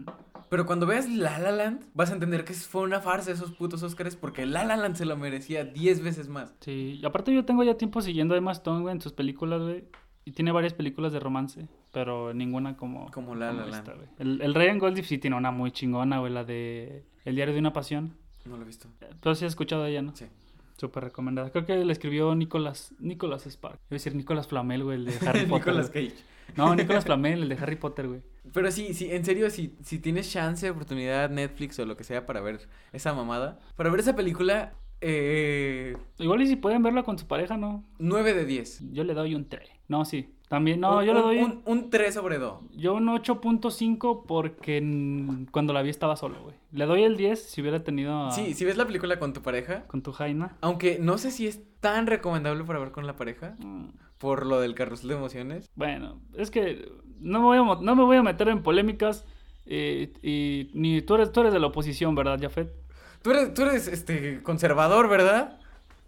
Pero cuando veas La La Land, vas a entender que fue una farsa esos putos Oscars porque La La Land se lo merecía 10 veces más. Sí, y aparte yo tengo ya tiempo siguiendo a Emma Stone, güey, en sus películas, güey. Y tiene varias películas de romance, pero ninguna como... Como La La esta, Land. güey. El, el Ryan Goldif sí tiene una muy chingona, güey, la de El diario de una pasión. No lo he visto. Pero sí has escuchado de ella, ¿no? Sí. Súper recomendada. Creo que la escribió Nicolas, Nicolas Spark. Iba a decir Nicolas Flamel, güey, el de Harry Potter. Nicolas. Cage. No, Nicolas Flamel, el de Harry Potter, güey. Pero sí, sí, en serio, si, si tienes chance, oportunidad, Netflix o lo que sea para ver esa mamada, para ver esa película, eh, Igual y si pueden verla con su pareja, ¿no? 9 de 10. Yo le doy un 3. No, sí. También, no, Un- yo le doy un, un 3 sobre 2. Yo un 8.5 porque cuando la vi estaba solo, güey. Le doy el 10 si hubiera tenido a- Sí, si ves la película con tu pareja, con tu Jaina. aunque no sé si es tan recomendable para ver con la pareja, Mm, por lo del carrusel de emociones. Bueno, es que no me voy a, no me voy a meter en polémicas eh, y ni tú eres, tú eres de la oposición, ¿verdad, Jafet? Tú eres, tú eres este, conservador, ¿verdad?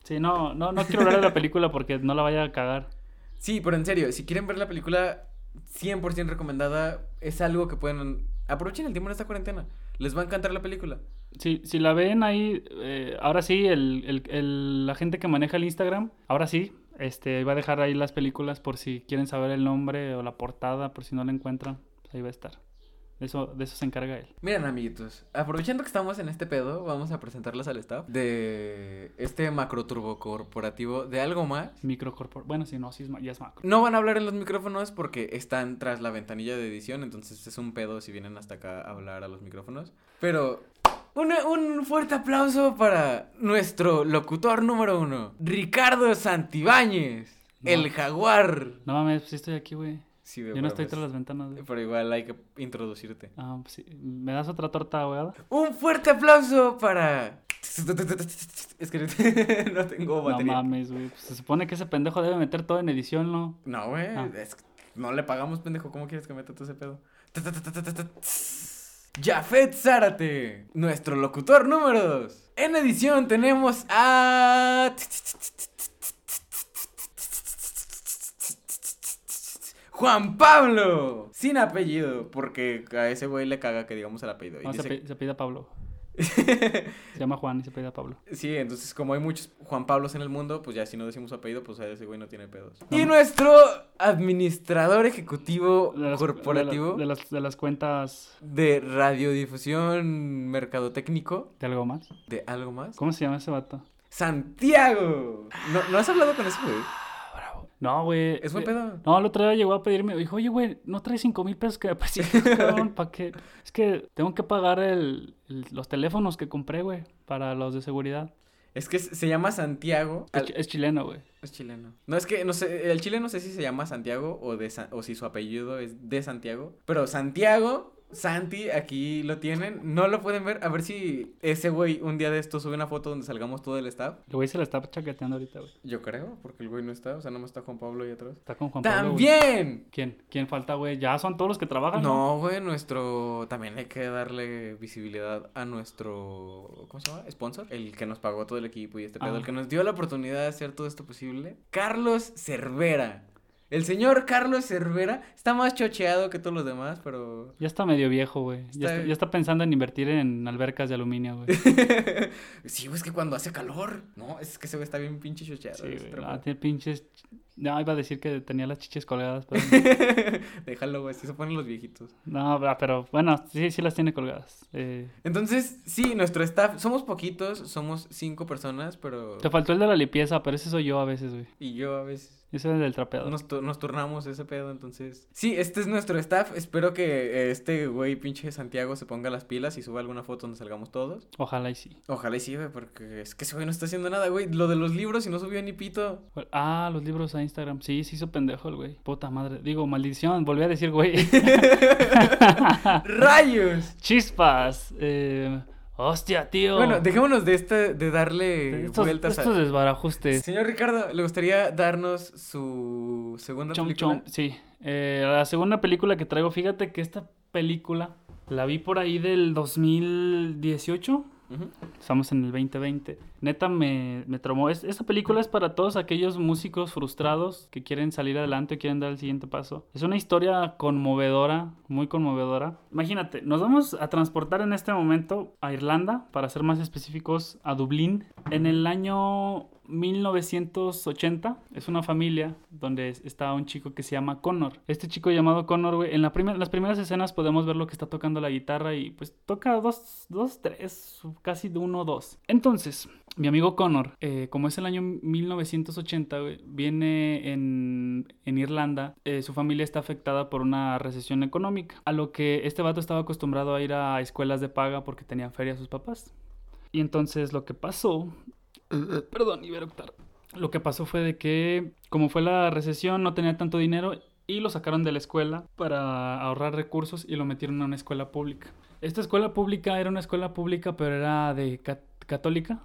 Sí, no, no, no quiero hablar de la película porque no la vaya a cagar. Sí, pero en serio, si quieren ver la película 100% recomendada, es algo que pueden... Aprovechen el tiempo en esta cuarentena. Les va a encantar la película. Si, si la ven ahí, eh, ahora sí, el, el- el- la gente que maneja el Instagram, ahora sí, este, va a dejar ahí las películas por si quieren saber el nombre o la portada, por si no la encuentran, pues ahí va a estar. De eso, de eso se encarga él. Miren, amiguitos, aprovechando que estamos en este pedo, vamos a presentarles al staff de este macro turbo corporativo de algo más. Microcorpor... Bueno, sí, no, sí es ya es macro. No van a hablar en los micrófonos porque están tras la ventanilla de edición, entonces es un pedo si vienen hasta acá a hablar a los micrófonos. Pero un, un fuerte aplauso para nuestro locutor número uno, Ricardo Santibáñez, No. el jaguar. No mames, pues estoy aquí, güey. Sí, Yo no estoy pues- tras las ventanas, güey. Pero igual hay que introducirte. Ah, pues sí. ¿Me das otra torta ahogada? Un fuerte aplauso para... Es que no tengo No batería. mames, güey. Pues se supone que ese pendejo debe meter todo en edición, ¿no? No, güey. Ah. es No le pagamos, pendejo. ¿Cómo quieres que meta todo ese pedo? Jafet Zárate, nuestro locutor número 2. En edición tenemos a. Juan Pablo, sin apellido, porque a ese güey le caga que digamos el apellido. y No, se, pe- se pide a Pablo. Se llama Juan y se pide a Pablo. Sí, entonces como hay muchos Juan Pablos en el mundo, pues ya si no decimos apellido, pues a ese güey no tiene pedos. No. Y nuestro administrador ejecutivo De las- corporativo De, la- de las, de las cuentas de radiodifusión mercadotécnico de algo más. de algo más. ¿Cómo se llama ese vato? Santiago. ¿No, ¿no has hablado con ese güey? No, güey. Es buen eh, pedo. No, el otro día llegó a pedirme, dijo, oye, güey, ¿no traes cinco mil pesos que me cabrón? ¿Para qué? Es que tengo que pagar el, el- los teléfonos que compré, güey, para los de seguridad. Es que se llama Santiago. Es, Al- chi- es chileno, güey. Es chileno. No, es que no sé, el chile no sé si se llama Santiago o, de o si su apellido es de Santiago. Pero Santiago, Santi, aquí lo tienen. No lo pueden ver. A ver si ese güey un día de esto sube una foto donde salgamos todo el staff. El güey se la está chaqueteando ahorita, güey. Yo creo, porque el güey no está. O sea, no está Juan Pablo ahí atrás. Está con Juan Pablo. güey. ¡También! ¿Quién? ¿Quién falta, güey? Ya son todos los que trabajan, ¿no? No, güey, nuestro. También hay que darle visibilidad a nuestro. ¿Cómo se llama? Sponsor. El que nos pagó todo el equipo y este pedo. Ah. El que nos dio la oportunidad de hacer todo esto posible. Carlos Cervera. El señor Carlos Cervera está más chocheado que todos los demás, pero. Ya está medio viejo, güey. Ya, Está- está, ya está pensando en invertir en albercas de aluminio, güey. sí, güey, es que cuando hace calor. No, es que ese güey está bien pinche chocheado. Sí, güey. Ah, tiene pinches... Ya iba a decir que tenía las chiches colgadas, pero... Déjalo, güey, así se ponen los viejitos. no, pero bueno, sí, sí las tiene colgadas. Eh, Entonces, sí, nuestro staff, somos poquitos, somos cinco personas, pero... te faltó el de la limpieza, pero ese soy yo a veces, güey. Y yo a veces... Ese es el del trapeador. Nos, tu- nos turnamos ese pedo, entonces. Sí, este es nuestro staff. Espero que eh, este güey pinche Santiago se ponga las pilas y suba alguna foto donde salgamos todos. Ojalá y sí. Ojalá y sí, güey, porque es que ese güey no está haciendo nada, güey. Lo de los libros y no subió ni pito. Ah, los libros a Instagram. Sí, se hizo pendejo el güey. Puta madre. Digo, maldición, volví a decir güey. ¡Rayos! Chispas. Eh, hostia, tío. Bueno, dejémonos de este, de darle estos, vueltas estos a. desbarajustes. Señor Ricardo, ¿le gustaría darnos su segunda Chom, película? chom, sí. Eh, la segunda película que traigo, fíjate que esta película la vi por ahí del 2018. Ujú. Estamos en el 2020. Neta me, me traumó. Es, esta película es para todos aquellos músicos frustrados que quieren salir adelante, quieren dar el siguiente paso. Es una historia conmovedora, muy conmovedora. Imagínate, nos vamos a transportar en este momento a Irlanda, para ser más específicos, a Dublín, en el año 1980. Es una familia donde es- está un chico que se llama Connor. Este chico llamado Connor, güey, en la las primeras escenas podemos ver lo que está tocando la guitarra y pues toca dos, dos tres, casi de uno, dos. Entonces, mi amigo Connor, eh, como es el año 1980, güey, viene en, en Irlanda, eh, su familia está afectada por una recesión económica, a lo que este vato estaba acostumbrado a ir a escuelas de paga porque tenían feria sus papás. Y entonces lo que pasó Perdón, eructar. Lo que pasó fue de que, como fue la recesión, no tenía tanto dinero y lo sacaron de la escuela para ahorrar recursos y lo metieron a una escuela pública. Esta escuela pública era una escuela pública, pero era de ca- católica.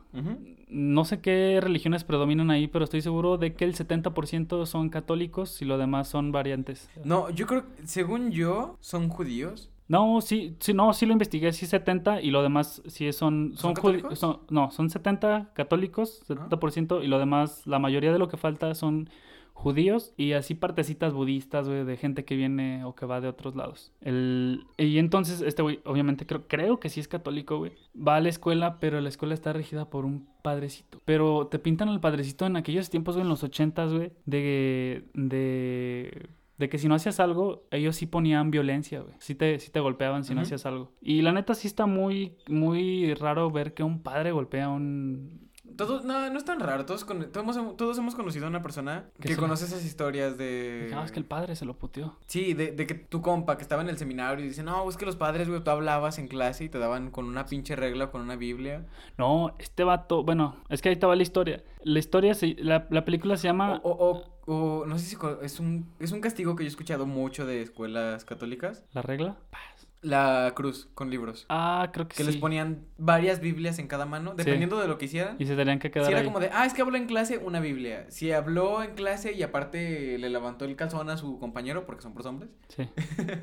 No sé qué religiones predominan ahí, pero estoy seguro de que el 70% son católicos y lo demás son variantes. No, yo creo, según yo, son judíos. No, sí, sí, no, sí lo investigué, sí 70 y lo demás sí son... ¿Son son, católicos? son- no, son 70 católicos, 70% y lo demás, la mayoría de lo que falta son judíos y así partecitas budistas, güey, de gente que viene o que va de otros lados. El, y entonces este güey, obviamente creo, creo que sí es católico, güey. Va a la escuela, pero la escuela está regida por un padrecito. Pero te pintan al padrecito en aquellos tiempos, güey, en los ochentas, güey, de... de de que si no hacías algo, ellos sí ponían violencia, güey. Sí te, sí te golpeaban si no hacías algo. Y la neta sí está muy, muy raro ver que un padre golpea a un... Todos, no, no es tan raro. Todos, con- todos, hemos, todos hemos conocido a una persona Que conoce esas historias de. Ah, es que el padre se lo puteó. Sí, de, de que tu compa que estaba en el seminario y dice, no, es que los padres, güey, tú hablabas en clase y te daban con una pinche regla, con una Biblia. No, este vato, bueno, es que ahí estaba la historia. La historia, se, la, la película se llama... O, o, o, o no sé si es un, es un castigo que yo he escuchado mucho de escuelas católicas. ¿La regla? La cruz con libros. Ah, creo que, Que sí. les ponían varias Biblias en cada mano, dependiendo de lo que hicieran. Y se tenían que quedar Si era ahí. como de, ah, es que habló en clase, una Biblia. Si habló en clase y aparte le levantó el calzón a su compañero, porque son por hombres, Sí.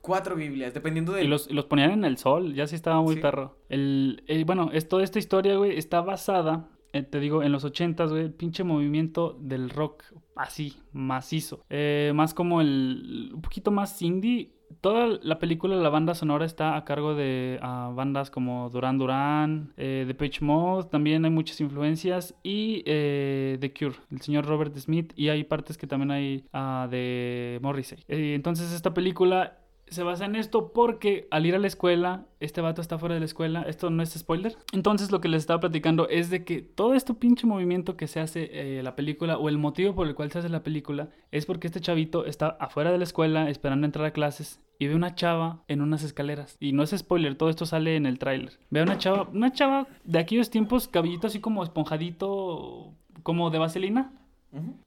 cuatro Biblias, dependiendo de... Y los, los ponían en el sol, ya sí estaba muy Sí. perro. El, eh, bueno, es, toda esta historia, güey, está basada, eh, te digo, en los ochentas, güey, el pinche movimiento del rock, así, macizo. Eh, más como el, un poquito más indie. Toda la película, la banda sonora está a cargo de ah, bandas como Duran Duran, eh, Depeche Mode, también hay muchas influencias, y eh, The Cure, el señor Robert Smith, y hay partes que también hay ah, de Morrissey. Eh, entonces esta película se basa en esto porque al ir a la escuela, este vato está fuera de la escuela, esto no es spoiler. Entonces lo que les estaba platicando es de que todo este pinche movimiento que se hace eh, la película o el motivo por el cual se hace la película es porque este chavito está afuera de la escuela esperando entrar a clases y ve una chava en unas escaleras. Y no es spoiler, todo esto sale en el tráiler. Ve a una chava, una chava de aquellos tiempos, cabellito así como esponjadito, como de vaselina.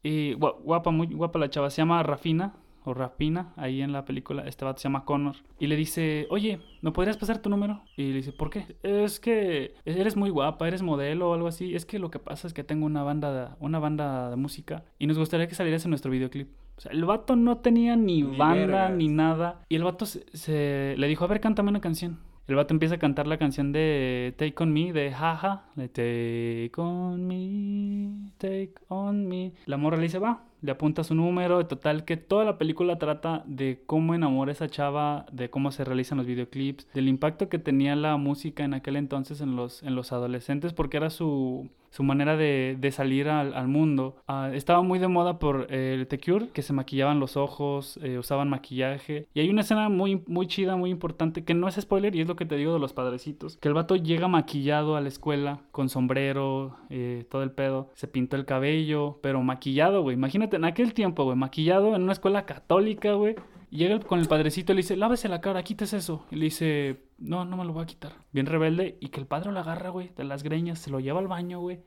Y gua- guapa, muy guapa la chava. Se llama Rafina o Rapina, ahí en la película. Este vato se llama Connor. Y le dice, oye, ¿me podrías pasar tu número? Y le dice, ¿por qué? Es que eres muy guapa, eres modelo o algo así. Es que lo que pasa es que tengo una banda de, una banda de música y nos gustaría que salieras en nuestro videoclip. O sea, el vato no tenía ni, Ni banda vergas. ni nada. Y el vato se, se- le dijo, a ver, cántame una canción. El vato empieza a cantar la canción de Take On Me, de Jaja. De Take On Me, Take On Me. La morra le dice, va. Le apunta su número, total que toda la película trata de cómo enamora esa chava, de cómo se realizan los videoclips, del impacto que tenía la música en aquel entonces en los, en los adolescentes, porque era su, su manera de, de salir al, al mundo. Ah, estaba muy de moda por eh, el The Cure, que se maquillaban los ojos, eh, usaban maquillaje. Y hay una escena muy, muy chida, muy importante, que no es spoiler y es lo que te digo de los padrecitos. Que el vato llega maquillado a la escuela, con sombrero, eh, todo el pedo. Se pintó el cabello, pero maquillado, güey. Imagínate en aquel tiempo, güey, maquillado en una escuela católica, güey. Llega con el padrecito y le dice, lávese la cara, quites eso. Y le dice, no, no me lo voy a quitar. Bien rebelde. Y que el padre lo agarra, güey, de las greñas, se lo lleva al baño, güey.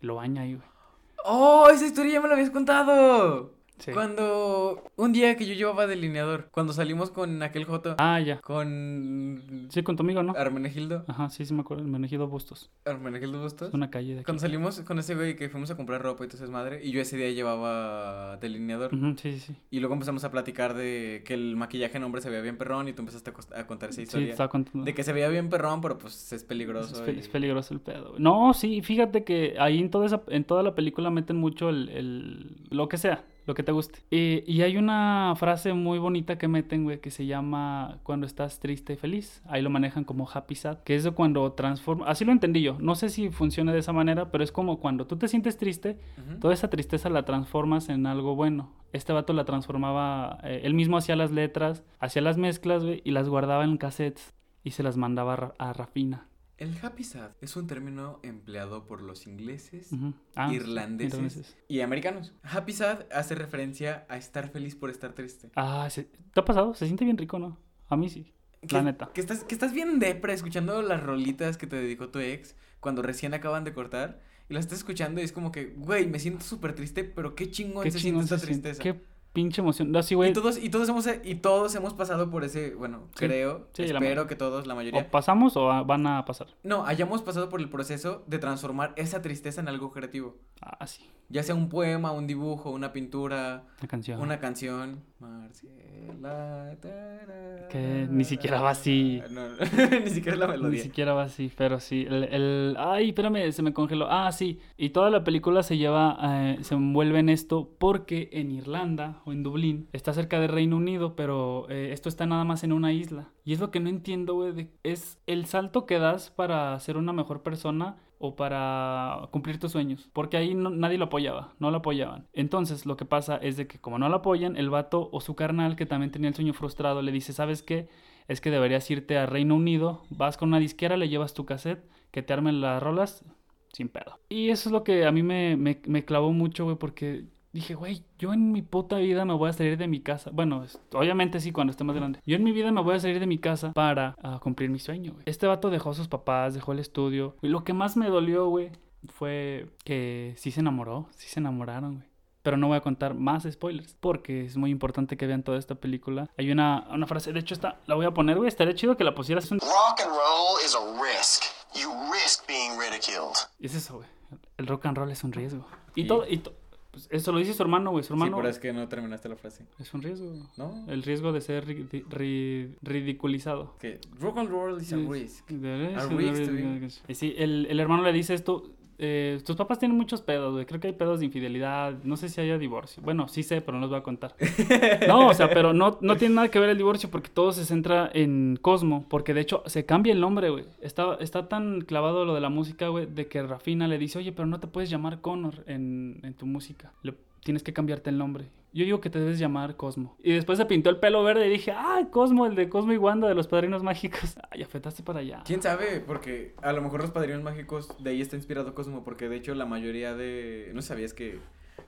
Lo baña ahí, güey. ¡Oh! Esa historia ya me la habías contado. Sí. Cuando. Un día que yo llevaba delineador. Cuando salimos con aquel Joto. Ah, ya. Con. Sí, con tu amigo, ¿no? Armenegildo. Ajá, sí, sí me acuerdo. El Menegido Bustos. Armenegildo Bustos. Es una calle de aquí. Cuando salimos con ese güey que fuimos a comprar ropa y todo es madre. Y yo ese día llevaba delineador. Sí, sí, sí. Y luego empezamos a platicar de que el maquillaje en hombre se veía bien perrón. Y tú empezaste a, contar esa Sí, historia. estaba contando. de que se veía bien perrón, pero pues es peligroso. Es, pe- y- es peligroso el pedo. güey. No, sí, fíjate que ahí en toda, esa, en toda la película meten mucho el, el- lo que sea, lo que te guste. Eh, y hay una frase muy bonita que meten, güey, que se llama cuando estás triste y feliz. Ahí lo manejan como happy sad, que es de cuando transforma... Así lo entendí yo. No sé si funciona de esa manera, pero es como cuando tú te sientes triste, toda esa tristeza la transformas en algo bueno. Este vato la transformaba, eh, él mismo hacía las letras, hacía las mezclas, güey, y las guardaba en cassettes y se las mandaba a, Ra- a Rafina. El happy sad es un término empleado por los ingleses. Ah, Irlandeses. y americanos. Happy sad hace referencia a estar feliz por estar triste. Ah, se- ¿te ha pasado? Se siente bien rico, ¿no? A mí sí. Que, La neta. Que estás, que estás bien depre escuchando las rolitas que te dedicó tu ex cuando recién acaban de cortar. Y las estás escuchando y es como que, güey, me siento súper triste, pero qué chingón Qué se chingón siente siente. tristeza. Qué pinche emoción. No, sí, güey. Y todos, y todos hemos, y todos hemos pasado por ese, bueno, Sí. creo, Sí, espero que todos, la mayoría. O pasamos o van a pasar. No, hayamos pasado por el proceso de transformar esa tristeza en algo creativo. Ah, sí. Ya sea un poema, un dibujo, una pintura, La canción. una canción. Tarara. Que ni siquiera va así. No, ni siquiera la Ni melodía. siquiera va así, pero sí. El, el- Ay, espérame, se me congeló. Ah, sí. Y toda la película se lleva, eh, se envuelve en esto porque en Irlanda o en Dublín está cerca del Reino Unido, pero eh, esto está nada más en una isla. Y es lo que no entiendo, güey. Es el salto que das para ser una mejor persona o para cumplir tus sueños. Porque ahí nadie lo apoyaba, no lo apoyaban. Entonces lo que pasa es de que como no lo apoyan, el vato o su carnal que también tenía el sueño frustrado le dice, ¿sabes qué? Es que deberías irte a Reino Unido, vas con una disquera, le llevas tu cassette, que te armen las rolas sin pedo. Y eso es lo que a mí me, me, me clavó mucho, güey, porque dije, güey, yo en mi puta vida me voy a salir de mi casa. Bueno, es- obviamente sí, cuando esté más grande. Yo en mi vida me voy a salir de mi casa para ah, cumplir mi sueño, güey. Este vato dejó a sus papás, dejó el estudio. Y lo que más me dolió, güey, fue que sí se enamoró, sí se enamoraron, güey. Pero no voy a contar más spoilers, porque es muy importante que vean toda esta película. Hay una, una frase, de hecho, esta, la voy a poner, güey, estaría chido que la pusieras. Un- Rock and roll is a risk. You risk being ridiculed. es eso, güey. El rock and roll es un riesgo. Y Sí. todo, y to- pues eso lo dice su hermano, güey. Su Sí, hermano pero es que no terminaste la frase. es un riesgo. ¿No? El riesgo de ser ri- ri- ri- ridiculizado. Que rock and roll is a Sí. risk. A risk Y sí, el, el hermano le dice esto. Eh, tus papás tienen muchos pedos, güey. Creo que hay pedos de infidelidad. No sé si haya divorcio. Bueno, sí sé, pero no los voy a contar. No, o sea, pero no, no tiene nada que ver el divorcio porque todo se centra en Cosmo. Porque de hecho se cambia el nombre, güey. Está, está tan clavado lo de la música, güey, de que Rafina le dice, oye, pero no te puedes llamar Connor en, en tu música. Le- tienes que cambiarte el nombre. Yo digo que te debes llamar Cosmo. Y después se pintó el pelo verde y dije, ah, Cosmo, el de Cosmo y Wanda de los Padrinos Mágicos. Ah, ya fetaste para allá. ¿Quién sabe? Porque a lo mejor los padrinos mágicos de ahí está inspirado Cosmo, porque de hecho la mayoría de... No sabías que...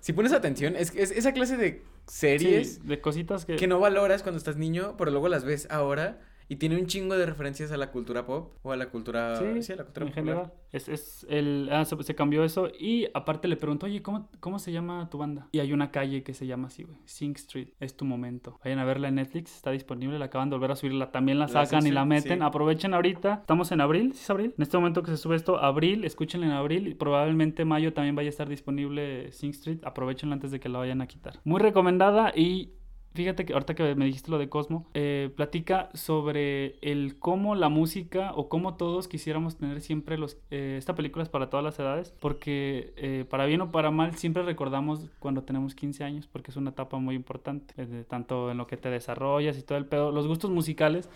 Si pones atención, es, es esa clase de series Sí, de cositas que... que no valoras cuando estás niño, pero luego las ves ahora y tiene un chingo de referencias a la cultura pop o a la cultura... Sí, a la cultura en popular. general. Es, es el, ah, se, se cambió eso y aparte le preguntó, oye, ¿cómo, ¿cómo se llama tu banda? Y hay una calle que se llama así, güey. Sing Street. Es tu momento. Vayan a verla en Netflix, está disponible, la acaban de volver a subirla. También la La sacan y la meten. sí. Aprovechen ahorita. Estamos en abril, ¿sí es abril? En este momento que se sube esto, abril, escúchenla en abril. Y probablemente mayo también vaya a estar disponible Sing Street. Aprovechenla antes de que la vayan a quitar. Muy recomendada y Fíjate que ahorita que me dijiste lo de Cosmo, eh, platica sobre el cómo la música o cómo todos quisiéramos tener siempre los, eh, esta película es para todas las edades, porque eh, para bien o para mal siempre recordamos cuando tenemos 15 años, porque es una etapa muy importante, eh, tanto en lo que te desarrollas y todo el pedo. Los gustos musicales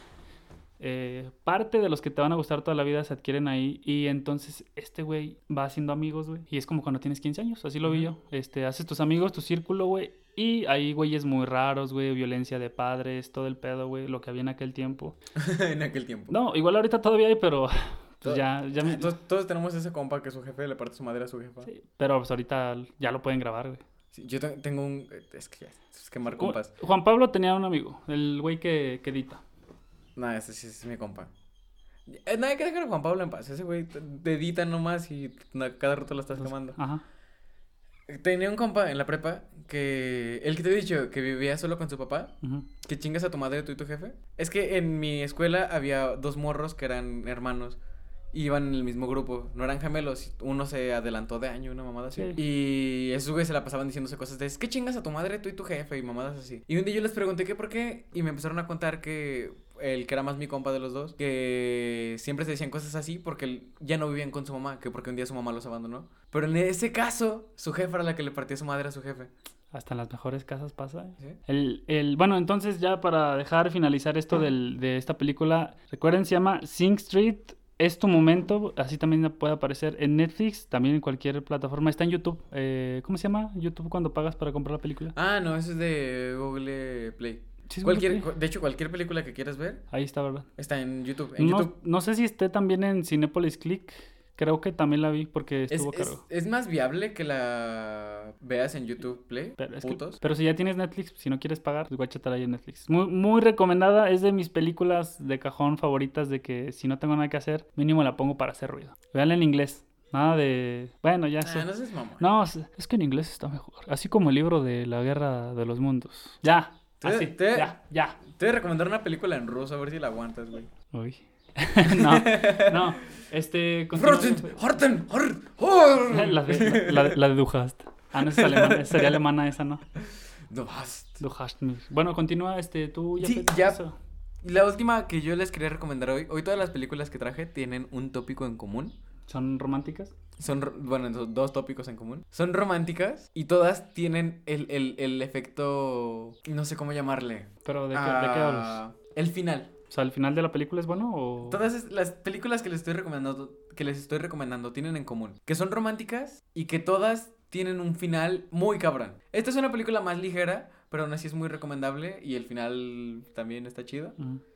eh, parte de los que te van a gustar toda la vida se adquieren ahí y entonces este güey va haciendo amigos, güey. Y es como cuando tienes 15 años, así lo vi yo. Este, haces tus amigos, tu círculo, güey. Y hay güeyes muy raros, güey, violencia de padres, todo el pedo, güey, lo que había en aquel tiempo. en aquel tiempo. No, igual ahorita todavía hay, pero pues ya, ya me- Todos, todos tenemos ese compa que su jefe le parte su madre a su jefa. sí, pero pues ahorita ya lo pueden grabar, güey. Sí, yo te- tengo un... Es que es quemar Ju- compas. Juan Pablo tenía un amigo, el güey que, que edita. No, ese sí es mi compa. Eh, no, hay que dejar a Juan Pablo en paz. Ese güey te- edita nomás y cada rato lo estás quemando. Ajá. Tenía un compa en la prepa que... El que te he dicho, que vivía solo con su papá. Que chingas a tu madre tú y tu jefe. Es que en mi escuela había dos morros que eran hermanos. Y iban en el mismo grupo. No eran gemelos. Uno se adelantó de año, una mamada así. Sí. Y esos güeyes se la pasaban diciéndose cosas de... Es que chingas a tu madre tú y tu jefe y mamadas así. Y un día yo les pregunté que por qué. Y me empezaron a contar que... El que era más mi compa de los dos. Que siempre se decían cosas así porque ya no vivían con su mamá. Que porque un día su mamá los abandonó. Pero en ese caso, su jefa era la que le partía su madre a su jefe. Hasta en las mejores casas pasa. ¿eh? ¿Sí? El, el, bueno, entonces ya para dejar finalizar esto del- de esta película, recuerden, se llama Sing Street. Es tu momento, así también puede aparecer en Netflix, también en cualquier plataforma. Está en YouTube. Eh, ¿Cómo se llama? YouTube cuando pagas para comprar la película. Ah, no, eso es de Google Play. Sí, es Cualquier, de hecho, cualquier película que quieras ver Ahí está, ¿verdad? está en YouTube. En No, YouTube no sé si esté también en Cinepolis Click. Creo que también la vi porque es, estuvo es- caro. es más viable que la veas en YouTube Play. Pero, es que- putos. pero si ya tienes Netflix, si no quieres pagar, pues guáchatela ahí en Netflix. Muy, muy recomendada, es de mis películas de cajón favoritas de que si no tengo nada que hacer, mínimo la pongo para hacer ruido. Veanla en inglés, nada de... Bueno, ya sé. Ah, no mamón. No, es, es que en inglés está mejor. Así como el libro de la guerra de los mundos. Ya, Te- así, te- ya, ya. Te voy a recomendar una película en ruso, a ver si la aguantas, güey. Uy. no, no, este... Horten, Hor, Hor. La de, la, de- la de Du hast. Ah, no, es alemana, sería alemana esa, ¿no? Du hast. Du hast. Bueno, continúa, este, tú ya... Sí, ya. eso. La última que yo les quería recomendar hoy. Hoy todas las películas que traje tienen un tópico en común. ¿Son románticas? Son, bueno, dos tópicos en común. Son románticas y todas tienen el, el, el efecto, no sé cómo llamarle. ¿Pero de qué, de qué hablas? Ah, El final. O sea, ¿el final de la película es bueno o...? Todas las películas que les estoy recomendando, que les estoy recomendando tienen en común que son románticas y que todas tienen un final muy cabrón. Esta es una película más ligera, pero aún así es muy recomendable y el final también está chido.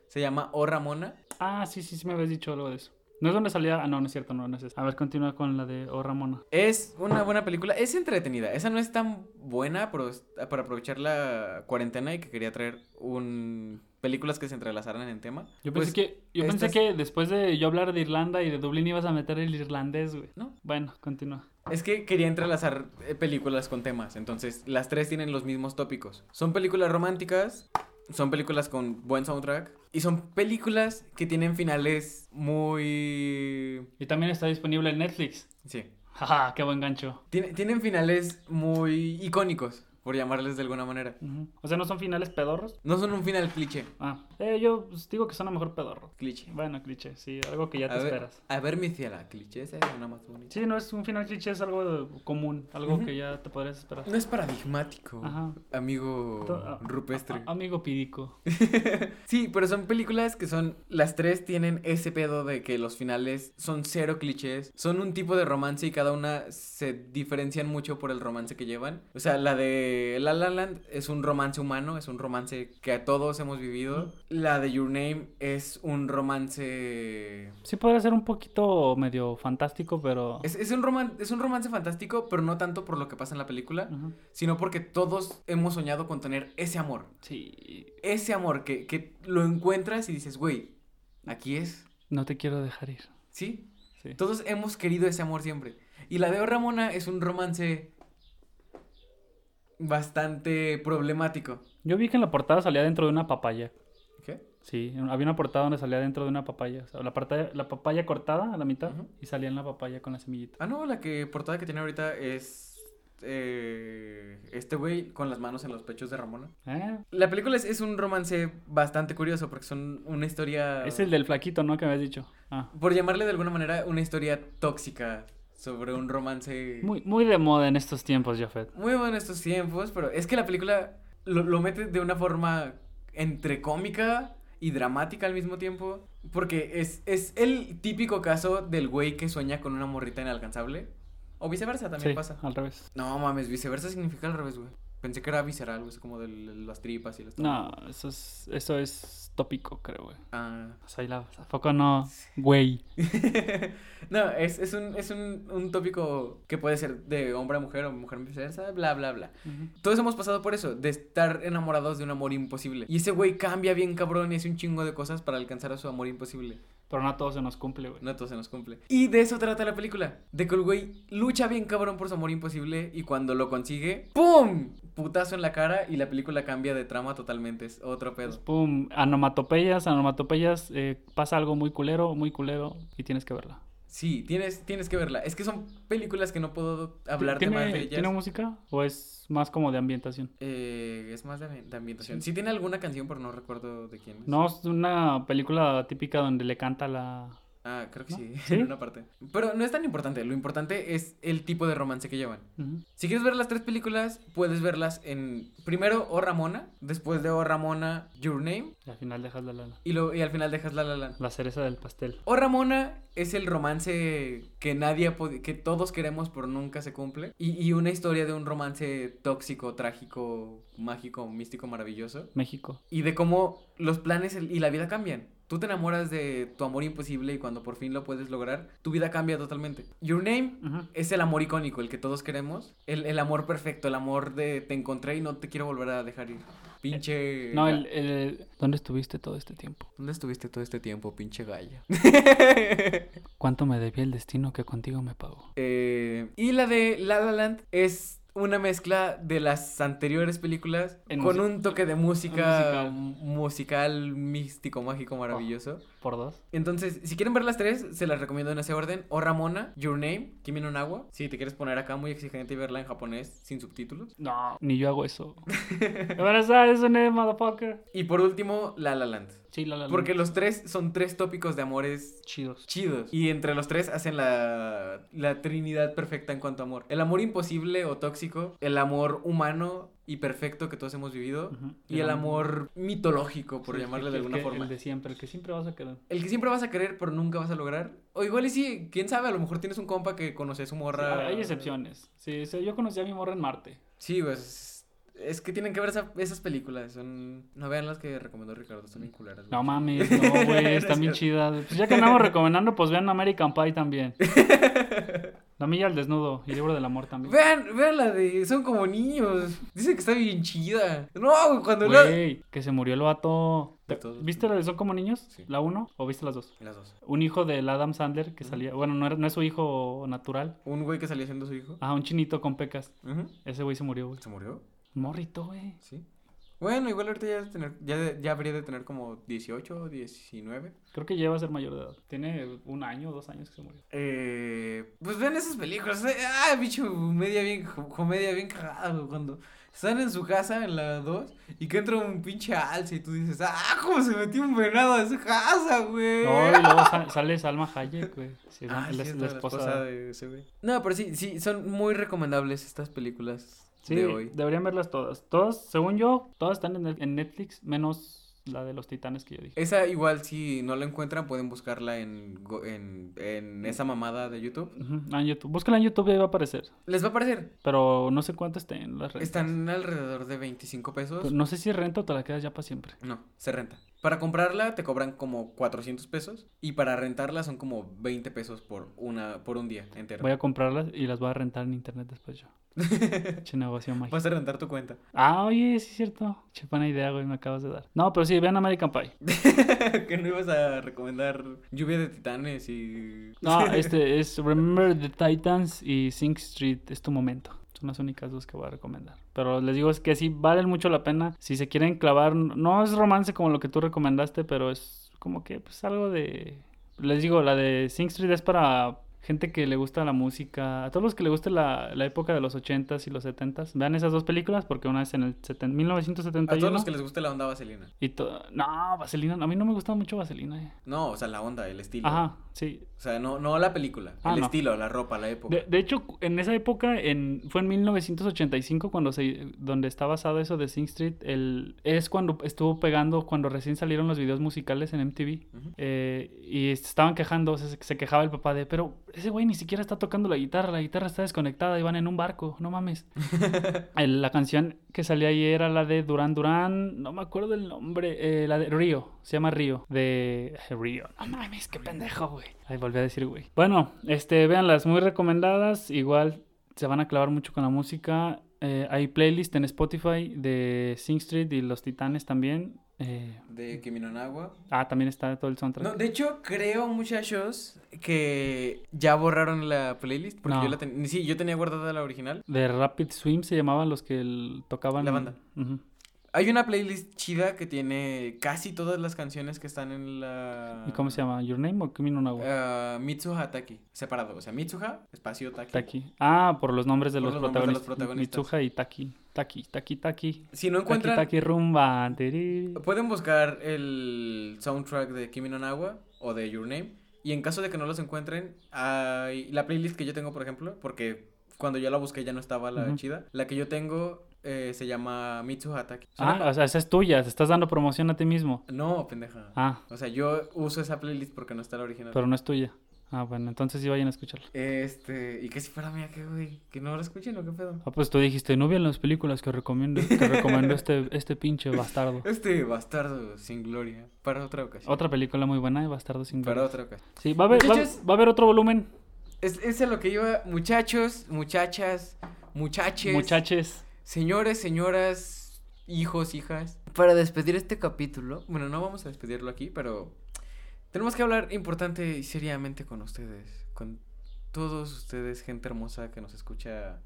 Se llama O Ramona. Ah, sí, sí, sí me habías dicho algo de eso. ¿No es donde salía...? Ah, no, no es cierto, no, no es eso. A ver, continúa con la de Oh Ramona. Es una buena película, es entretenida. Esa no es tan buena pero es- para aprovechar la cuarentena y que quería traer un películas que se entrelazaran en tema. Yo Pues, pensé que... Yo pensé es- que después de yo hablar de Irlanda y de Dublín ibas a meter el irlandés, güey. No. Bueno, continúa. Es que quería entrelazar eh, películas con temas, entonces las tres tienen los mismos tópicos. Son películas románticas, son películas con buen soundtrack y son películas que tienen finales muy... Y también está disponible en Netflix. Sí. Jaja, qué buen gancho. Tiene- tienen finales muy icónicos, por llamarles de alguna manera. O sea, ¿no son finales pedorros? No son un final cliché. Ah, eh, yo pues, digo que son a lo mejor pedorros. Cliché. Bueno, cliché, sí, algo que ya te a, ver, esperas. a ver, mi ciela, cliché es una más bonita. Sí, no es un final cliché, es algo de- común, algo que ya te podrías esperar. No es paradigmático, Ajá. amigo To- rupestre. amigo pidico. Sí, pero son películas que son. Las tres tienen ese pedo de que los finales son cero clichés. Son un tipo de romance y cada una se diferencian mucho por el romance que llevan. O sea, la de La La Land es un romance humano, es un romance que a todos hemos vivido. La de Your Name es un romance. Sí podría ser un poquito medio fantástico, pero... Es, es un roman- es un romance fantástico, pero no tanto por lo que pasa en la película, sino porque todos hemos soñado con tener ese amor. Sí, Ese amor que, que lo encuentras y dices, güey, aquí es. no te quiero dejar ir. ¿Sí? Sí. Todos hemos querido ese amor siempre. Y la de O Ramona es un romance bastante problemático. Yo vi que en la portada salía dentro de una papaya. Sí, había una portada donde salía dentro de una papaya. O sea, la, portada- la papaya cortada a la mitad y salía en la papaya con la semillita. Ah, no, la que portada que tiene ahorita es eh, este güey con las manos en los pechos de Ramona. ¿Eh? La película es, es un romance bastante curioso porque son una historia... Es el del flaquito, ¿no? Que me habías dicho. Ah. Por llamarle de alguna manera una historia tóxica sobre un romance... Muy, muy de moda en estos tiempos, Jafet. Muy bueno en estos tiempos, pero es que la película lo, lo mete de una forma entre cómica y dramática al mismo tiempo. Porque es, es el típico caso del güey que sueña con una morrita inalcanzable. O viceversa también Sí, pasa. al revés. No mames, viceversa significa al revés, güey. Pensé que era visceral, güey, como de las tripas y las No, eso es, eso es tópico, creo, güey. Ah. O sea, y la, ¿a poco no, güey? no, es, es, un, es un, un tópico que puede ser de hombre a mujer o mujer viceversa, bla, bla, bla. Todos hemos pasado por eso, de estar enamorados de un amor imposible. Y ese güey cambia bien cabrón y hace un chingo de cosas para alcanzar a su amor imposible. Pero no a todos se nos cumple, güey. No todo se nos cumple. Y de eso trata la película. De que el güey lucha bien cabrón por su amor imposible y cuando lo consigue, ¡pum! Putazo en la cara y la película cambia de trama totalmente. Es otro Pues, pedo. pum, anomatopeyas, anomatopeyas, eh, pasa algo muy culero, muy culero y tienes que verla. Sí, tienes, tienes que verla. Es que son películas que no puedo hablarte más de ¿Tiene, ellas. ¿Tiene música o es más como de ambientación? Eh, es más de, ambi- de ambientación. Sí tiene alguna canción, pero no recuerdo de quién es. No, es una película típica donde le canta la... Ah, creo que ¿No? sí, ¿Sí? en una parte. Pero no es tan importante. Lo importante es el tipo de romance que llevan. Si quieres ver las tres películas, puedes verlas en primero O Ramona, después de O Ramona, Your Name, Y al final dejas la, la, y, lo, y al final dejas La La Land. la cereza del pastel. O Ramona es el romance que nadie ha que todos queremos pero nunca se cumple. Y, y una historia de un romance tóxico, trágico, mágico, místico, maravilloso. México. Y de cómo los planes y la vida cambian. Tú te enamoras de tu amor imposible y cuando por fin lo puedes lograr, tu vida cambia totalmente. Your Name Ujú. es el amor icónico, el que todos queremos. El, el amor perfecto, el amor de te encontré y no te quiero volver a dejar ir. Pinche... No, el, el- ¿Dónde estuviste todo este tiempo? ¿Dónde estuviste todo este tiempo, pinche galla? ¿Cuánto me debía el destino que contigo me pagó? Eh, y la de La La Land es una mezcla de las anteriores películas En con un toque de música musical. musical, místico, mágico, maravilloso. ¿Por dos? Entonces, si quieren ver las tres, se las recomiendo en ese orden. O Ramona, Your Name, Kimi no Nawa. Si te quieres poner acá muy exigente y verla en japonés sin subtítulos. No, ni yo hago eso. Un motherfucker. Y por último, La La Land. Sí, la la la. Porque los tres son tres tópicos de amores Chidos. chidos. Y entre los tres hacen la, la trinidad perfecta en cuanto a amor. El amor imposible o tóxico, el amor humano y perfecto que todos hemos vivido, y el amor mitológico, por Sí, llamarle de alguna que- forma. El de siempre, el que siempre vas a querer. El que siempre vas a querer, pero nunca vas a lograr. O igual y sí, quién sabe, a lo mejor tienes un compa que conoce a su morra. Hay excepciones. Sí, sí, yo conocí a mi morra en Marte. Sí, pues. Es que tienen que ver esa- esas películas. Son... No vean las que recomendó Ricardo, están bien culeras. No mames, no, güey, están bien chidas. Pues ya que andamos recomendando, pues vean American Pie también. La milla al desnudo y libro del amor también. Vean, vean la de. Son como niños. Dicen que está bien chida. No, cuando la. Güey, que se murió el vato. ¿Viste la de Son como niños? Sí. ¿La uno o viste las dos? Las dos. Un hijo del Adam Sandler que salía. Bueno, no, era- no es su hijo natural. Un güey que salía siendo su hijo. Ah, un chinito con pecas. Ese güey se murió, güey. ¿Se murió? Morrito, güey. Sí. Bueno, igual ahorita ya, debe tener, ya, de- ya habría de tener como 18 o 19. Creo que lleva a ser mayor de edad. Tiene un año o dos años que se murió. Eh, pues vean esas películas. eh, Ah, bicho, media bien, co- comedia bien cagada, güey, Cuando están en su casa, en la 2, y que entra un pinche alce y tú dices, ah, cómo se metió un venado a esa casa, güey. No, y luego sa- sale Salma Hayek, güey. Sí, Ah, la, sí, la es la esposa. de ese güey. No, pero sí, sí, son muy recomendables estas películas Sí, de hoy. deberían verlas todas. Todas, según yo, todas están en, en Netflix, menos la de los titanes que yo dije. Esa igual si no la encuentran pueden buscarla en, en, en esa mamada de YouTube. Ah, en YouTube. Búscala en YouTube y ahí va a aparecer. Les va a aparecer. Pero no sé cuánto esté en las rentas. Están alrededor de 25 pesos. Pero no sé si renta o te la quedas ya para siempre. No, se renta. Para comprarla te cobran como 400 pesos y para rentarla son como 20 pesos por una por un día entero. Voy a comprarlas y las voy a rentar en internet después yo. che negocio mágico. Vas a rentar tu cuenta. Ah, oye, sí es cierto. Che buena idea, güey, me acabas de dar. No, pero sí, vean American Pie. que no ibas a recomendar Lluvia de Titanes y... No, este es Remember the Titans y Sing Street es tu momento. Son las únicas dos que voy a recomendar. Pero les digo es que sí valen mucho la pena. Si se quieren clavar, no es romance como lo que tú recomendaste, pero es como que pues algo de... Les digo, la de Sing Street es para gente que le gusta la música, a todos los que le guste la, la época de los 80s y los 70s, vean esas dos películas porque una es en el seten- A 1971 todos los que les guste la onda vaselina. y no, Vaselina, a mí no me gusta mucho Vaselina. eh. No, o sea, la onda, el estilo. Ajá, sí. O sea, no, no la película, Ah, el no. estilo, la ropa, la época. De, de hecho, en esa época, en, fue en 1985 cuando se, donde está basado eso de Sing Street, el, es cuando estuvo pegando, cuando recién salieron los videos musicales en MTV. Eh, y estaban quejando, se, se quejaba el papá de, pero ese güey ni siquiera está tocando la guitarra, la guitarra está desconectada y van en un barco, no mames. El- la canción que salía ahí era la de Duran Duran, no me acuerdo el nombre, eh, la de Río, se llama Río, de Río. No mames, qué pendejo, güey. Ahí volví a decir, güey. Bueno, este, véanlas, muy recomendadas, igual se van a clavar mucho con la música. Eh, hay playlist en Spotify de Sing Street y Los Titanes también. Eh, De Kimi no Nawa. ah, también está todo el soundtrack. No, de hecho, creo, muchachos, que ya borraron la playlist. Porque No. yo la tenía. Sí, yo tenía guardada la original. De Rapid Swim se llamaban los que el- tocaban. La banda. Hay una playlist chida que tiene casi todas las canciones que están en la. ¿Y cómo se llama? ¿Your Name o Kimi no Nawa? Ah, Mitsuha Taki. Separado. O sea, Mitsuha, espacio Taki. Taki. Ah, por los nombres de, Por los, los nombres de los protagonistas. protagonistas. Mitsuha y Taki. Taki, Taki, Taki. Si no encuentran. Taki, rumba. tiri. Pueden buscar el soundtrack de Kimi no Nawa o de Your Name. Y en caso de que no los encuentren, hay la playlist que yo tengo, por ejemplo, porque cuando yo la busqué ya no estaba la chida. La que yo tengo eh, se llama Mitsuha Taki. Suena Ah, o sea, esa es tuya. Te estás dando promoción a ti mismo. No, pendeja. Ah, O sea, yo uso esa playlist porque no está la original. pero no es tuya. Ah, bueno, entonces sí vayan a escucharla. Este, y que si fuera mía, ¿qué, güey? ¿Que no la escuchen o qué pedo? Ah, pues tú dijiste, no vean las películas que recomiendo, que recomendó este, este pinche bastardo. Este bastardo sin gloria. Para otra ocasión. Otra película muy buena de Bastardo sin Para Gloria. otra ocasión. Sí, va a haber, va, a haber otro volumen, Es, es a lo que iba, muchachos, muchachas, muchaches. muchaches. Señores, señoras, hijos, hijas. Para despedir este capítulo, bueno, no vamos a despedirlo aquí, pero tenemos que hablar importante y seriamente con ustedes, con todos ustedes, gente hermosa que nos escucha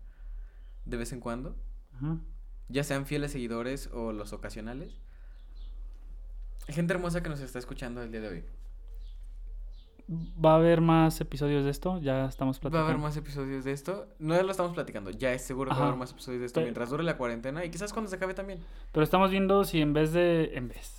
de vez en cuando, Ajá. ya sean fieles seguidores o los ocasionales. Gente hermosa que nos está escuchando el día de hoy. Va a haber más episodios de esto, ya estamos Va a platicando. haber más episodios de esto. No lo estamos platicando, ya es seguro que va a haber más episodios de esto mientras dure la cuarentena y quizás cuando se acabe también. Pero estamos viendo si en vez de, en vez,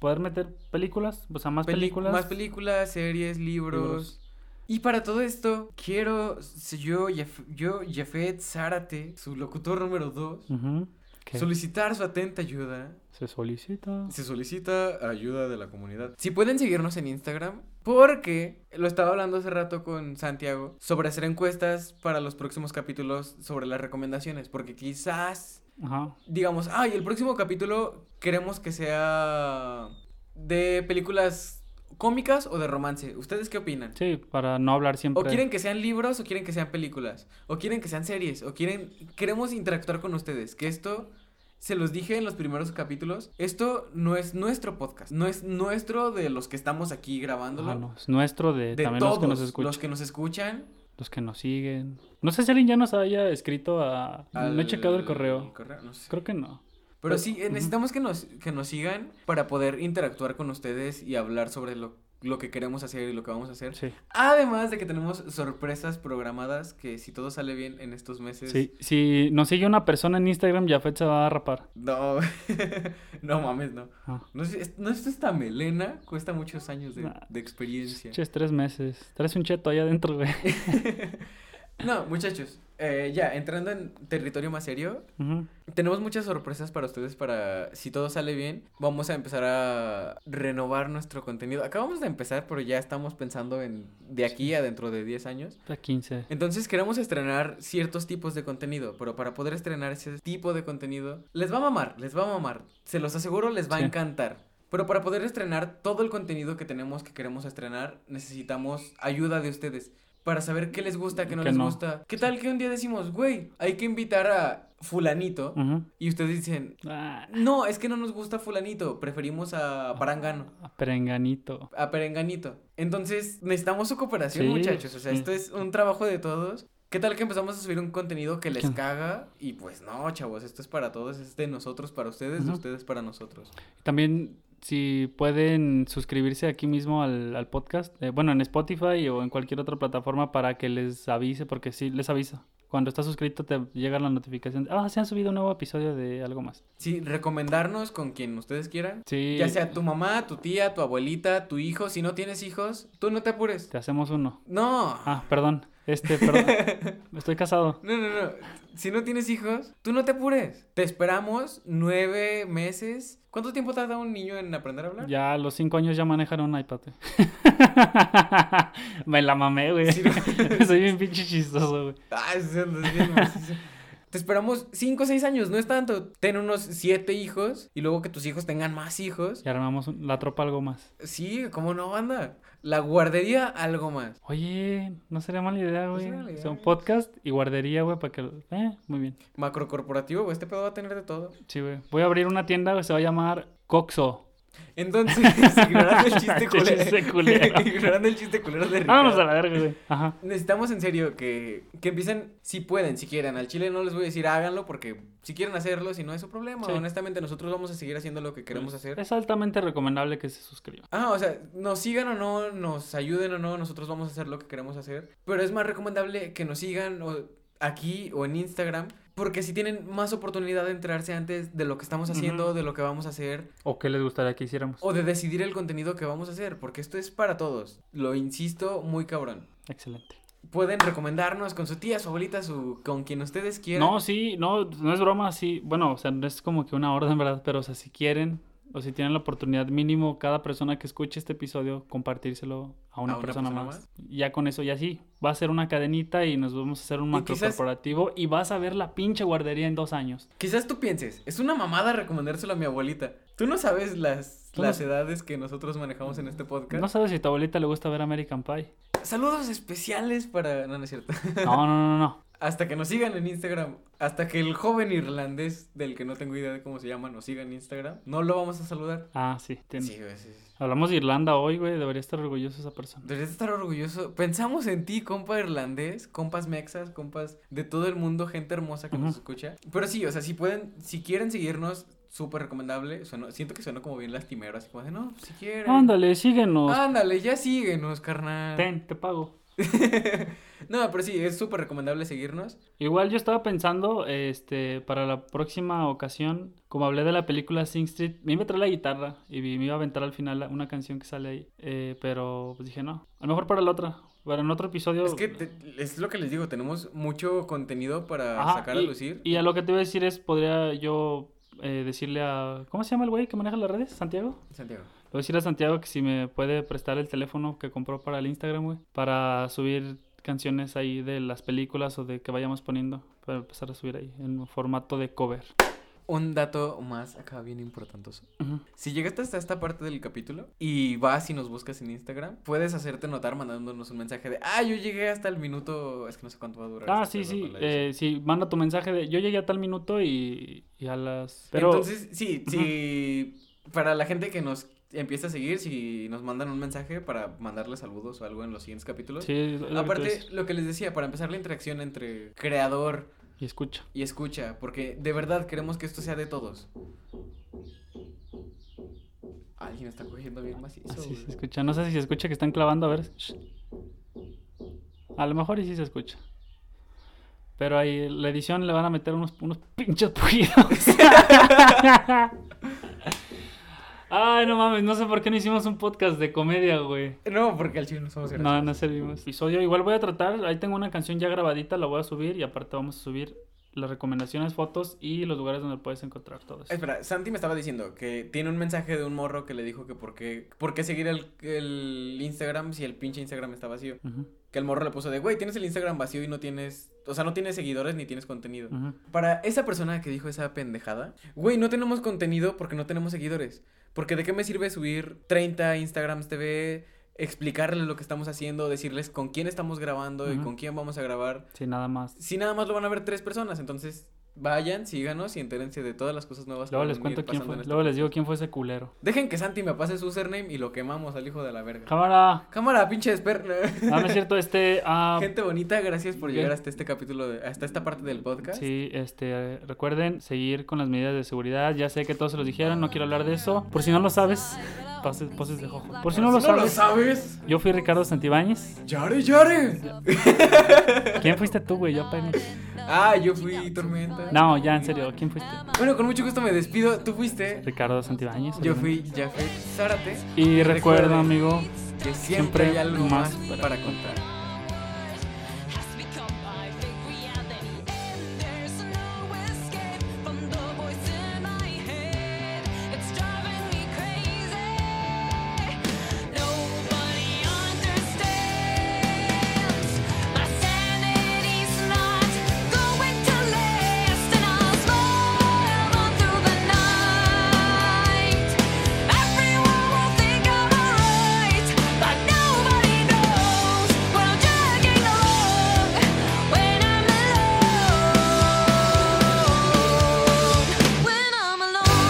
poder meter películas, o sea, más Peli- películas. Más películas, series, libros. Libros. Y para todo esto, quiero, yo, yo, Jafet Zárate, su locutor número 2, Ujú, que solicitar su atenta ayuda. se solicita. Se solicita ayuda de la comunidad. Si pueden seguirnos en Instagram, porque lo estaba hablando hace rato con Santiago sobre hacer encuestas para los próximos capítulos sobre las recomendaciones, porque quizás Ajá. digamos, ay, el próximo capítulo queremos que sea de películas cómicas o de romance. ¿Ustedes qué opinan? Sí, para no hablar siempre. O quieren que sean libros o quieren que sean películas. O quieren que sean series. O quieren... Queremos interactuar con ustedes. Que esto... Se los dije en los primeros capítulos. Esto no es nuestro podcast. No es nuestro de los que estamos aquí grabándolo. Ajá, no, es nuestro de, De también todos los que nos escuchan, los que nos escuchan. los que nos siguen. No sé si alguien ya nos haya escrito a... No he checado el al correo. no sé. Creo que no. Pero Pero- sí, eh, necesitamos que nos, que nos sigan para poder interactuar con ustedes y hablar sobre lo, lo que queremos hacer y lo que vamos a hacer. Sí. Además de que tenemos sorpresas programadas que si todo sale bien en estos meses... Sí, si nos sigue una persona en Instagram, Jafet se va a rapar. No, no mames, no. Ah. No, es, es- no es esta melena, cuesta muchos años de, Nah. de experiencia. Ches, tres meses. Traes un cheto allá adentro, güey. No, muchachos, eh, ya, entrando en territorio más serio, tenemos muchas sorpresas para ustedes para, si todo sale bien, vamos a empezar a renovar nuestro contenido. Acabamos de empezar, pero ya estamos pensando en de aquí a dentro de 10 años. A 15. Entonces queremos estrenar ciertos tipos de contenido, pero para poder estrenar ese tipo de contenido, les va a mamar, les va a mamar. Se los aseguro, les va a encantar. Pero para poder estrenar todo el contenido que tenemos, que queremos estrenar, necesitamos ayuda de ustedes. Para saber qué les gusta, qué no Que les no. gusta. ¿Qué tal que un día decimos, güey, hay que invitar a fulanito? Y ustedes dicen, Ah, no, es que no nos gusta fulanito, preferimos a Parangano. a perenganito. A Perenganito. Entonces, necesitamos su cooperación, Sí, muchachos. O sea, sí. esto es un trabajo de todos. ¿Qué tal que empezamos a subir un contenido que les ¿Qué? caga? Y pues no, chavos, esto es para todos, es de nosotros para ustedes, de ustedes para nosotros. También si pueden suscribirse aquí mismo al, al podcast, eh, bueno, en Spotify o en cualquier otra plataforma para que les avise, porque sí, les avisa. Cuando estás suscrito te llega la notificación. Ah, se han subido un nuevo episodio de algo más. Sí, recomendarnos con quien ustedes quieran. Sí. Ya sea tu mamá, tu tía, tu abuelita, tu hijo. Si no tienes hijos, tú no te apures. Te hacemos uno. No. Ah, perdón. Este, perdón. Estoy casado. No, no, no. Si no tienes hijos, tú no te apures. Te esperamos nueve meses. ¿Cuánto tiempo tarda un niño en aprender a hablar? Ya a los cinco años ya manejan un iPad. güey. Me la mamé, güey. Sí, no. Soy bien pinche chistoso, güey. Ay, sí, macizo. Te esperamos 5 o 6 años, no es tanto. Ten unos 7 hijos y luego que tus hijos tengan más hijos. Y armamos la tropa algo más. Sí, ¿cómo no, banda? La guardería, algo más. Oye, no sería mala idea, güey. güey. podcast y guardería, güey, para que... Eh, muy bien. Macrocorporativo, güey, este pedo va a tener de todo. Sí, güey. Voy a abrir una tienda, güey, se va a llamar Coxo. Entonces, ignorando el chiste Chiste culero. culero. ignorando el chiste culero de Ricardo. Vámonos a la verga, güey. Ajá. Necesitamos en serio que, que empiecen, si pueden, si quieren. Al chile no les voy a decir háganlo porque si quieren hacerlo, si no es su problema. Sí. Honestamente, nosotros vamos a seguir haciendo lo que queremos hacer. Es altamente recomendable que se suscriban. Ah, o sea, nos sigan o no, nos ayuden o no, nosotros vamos a hacer lo que queremos hacer. Pero es más recomendable que nos sigan o aquí o en Instagram. Porque si tienen más oportunidad de enterarse antes de lo que estamos haciendo, de lo que vamos a hacer, ¿O qué les gustaría que hiciéramos? o de decidir el contenido que vamos a hacer. Porque esto es para todos. Lo insisto, muy cabrón. Excelente. Pueden recomendarnos con su tía, su abuelita, su, con quien ustedes quieran. No, sí, no, no es broma, sí. Bueno, o sea, no es como que una orden, ¿verdad? Pero, o sea, si quieren, o si tienen la oportunidad mínimo, cada persona que escuche este episodio, compartírselo a una, ¿A una persona, persona más. Ya con eso, ya sí. Va a ser una cadenita y nos vamos a hacer un macro quizás- corporativo y vas a ver la pinche guardería en dos años. Quizás tú pienses, es una mamada recomendárselo a mi abuelita. Tú no sabes las, no- las edades que nosotros manejamos en este podcast. No sabes si a tu abuelita le gusta ver American Pie. Saludos especiales para... No, no es cierto. No, no, no, no. Hasta que nos sigan en Instagram. Hasta que el joven irlandés, del que no tengo idea de cómo se llama, nos siga en Instagram. No lo vamos a saludar. Ah, sí, tienes. Sí, güey, sí, sí. Hablamos de Irlanda hoy, güey. Debería estar orgulloso esa persona. Deberías estar orgulloso. Pensamos en ti, compa irlandés, compas mexas, compas de todo el mundo, gente hermosa que nos escucha. Pero sí, o sea, si pueden, si quieren seguirnos, súper recomendable. Sueno- siento que suena como bien lastimero, así como de, no, si quieren. Ándale, síguenos. Ándale, ya síguenos, carnal. Ten, te pago. no, pero sí, es súper recomendable seguirnos. Igual yo estaba pensando, este, para la próxima ocasión, como hablé de la película Sing Street, me iba a traer la guitarra y me iba a aventar al final una canción que sale ahí. eh, pero pues dije, no, a lo mejor para la otra. Para en otro episodio. Es que te- es lo que les digo, tenemos mucho contenido para Ajá, sacar a lucir. y a lo que te iba a decir es, podría yo eh, decirle a... ¿Cómo se llama el güey que maneja las redes? ¿Santiago? Santiago. Voy a decir a Santiago que si me puede prestar el teléfono que compró para el Instagram, güey. Para subir canciones ahí de las películas o de que vayamos poniendo. Para empezar a subir ahí en formato de cover. Un dato más acá bien importante. Si llegaste hasta esta parte del capítulo y vas y nos buscas en Instagram, puedes hacerte notar mandándonos un mensaje de, ah, yo llegué hasta el minuto, es que no sé cuánto va a durar. Ah, este sí, sí. con la edición". Eh, sí, manda tu mensaje de yo llegué a tal minuto y, y a las... Pero... Entonces, sí, sí, para la gente que nos empieza a seguir, si nos mandan un mensaje para mandarle saludos o algo en los siguientes capítulos. sí, lo Aparte, lo que les decía, para empezar la interacción entre creador Y escucha. y escucha, porque de verdad queremos que esto sea de todos. Alguien está cogiendo bien macizo. Así se escucha. No sé si se escucha que están clavando, a ver. Shh. A lo mejor y sí se escucha. Pero ahí la edición le van a meter unos, unos pinches pujidos. Ay, no mames, no sé por qué no hicimos un podcast de comedia, güey. No, porque al chile no somos No, graciosos. no servimos. Episodio, igual voy a tratar, ahí tengo una canción ya grabadita, la voy a subir y aparte vamos a subir las recomendaciones, fotos y los lugares donde puedes encontrar todo eso. Espera, Santi me estaba diciendo que tiene un mensaje de un morro que le dijo que por qué, por qué seguir el, el Instagram si el pinche Instagram está vacío. Que el morro le puso de, güey, tienes el Instagram vacío y no tienes, o sea, no tienes seguidores ni tienes contenido. Para esa persona que dijo esa pendejada, güey, no tenemos contenido porque no tenemos seguidores. Porque de qué me sirve subir 30 Instagrams TV, explicarles lo que estamos haciendo, decirles con quién estamos grabando y con quién vamos a grabar. Sí, nada más. Si nada más lo van a ver tres personas, entonces Vayan, síganos y entérense de todas las cosas nuevas Luego van les cuento quién fue. este Luego les digo quién fue ese culero. Dejen que Santi me pase su username y lo quemamos al hijo de la verga. Cámara. Cámara, pinche esper... Ah, no es cierto, este. ah, Gente bonita, gracias por ¿Qué? llegar hasta este capítulo, de- hasta esta parte del podcast. Sí, este, recuerden seguir con las medidas de seguridad. Ya sé que todos se los dijeron, no quiero hablar de eso. Por si no lo sabes, poses, poses de jojo. Por si no, lo, no sabes, yo fui Ricardo Santibáñez. ¡Yare, yare! ¿Quién fuiste tú, güey? Yo apenas. Ah, yo fui Tormenta. No, ya, en serio, ¿quién fuiste? Bueno, con mucho gusto me despido. Tú fuiste. Ricardo Santibáñez. Yo fui Jafet Zárate. Y recuerda, amigo, que siempre, siempre hay algo más más para para contar.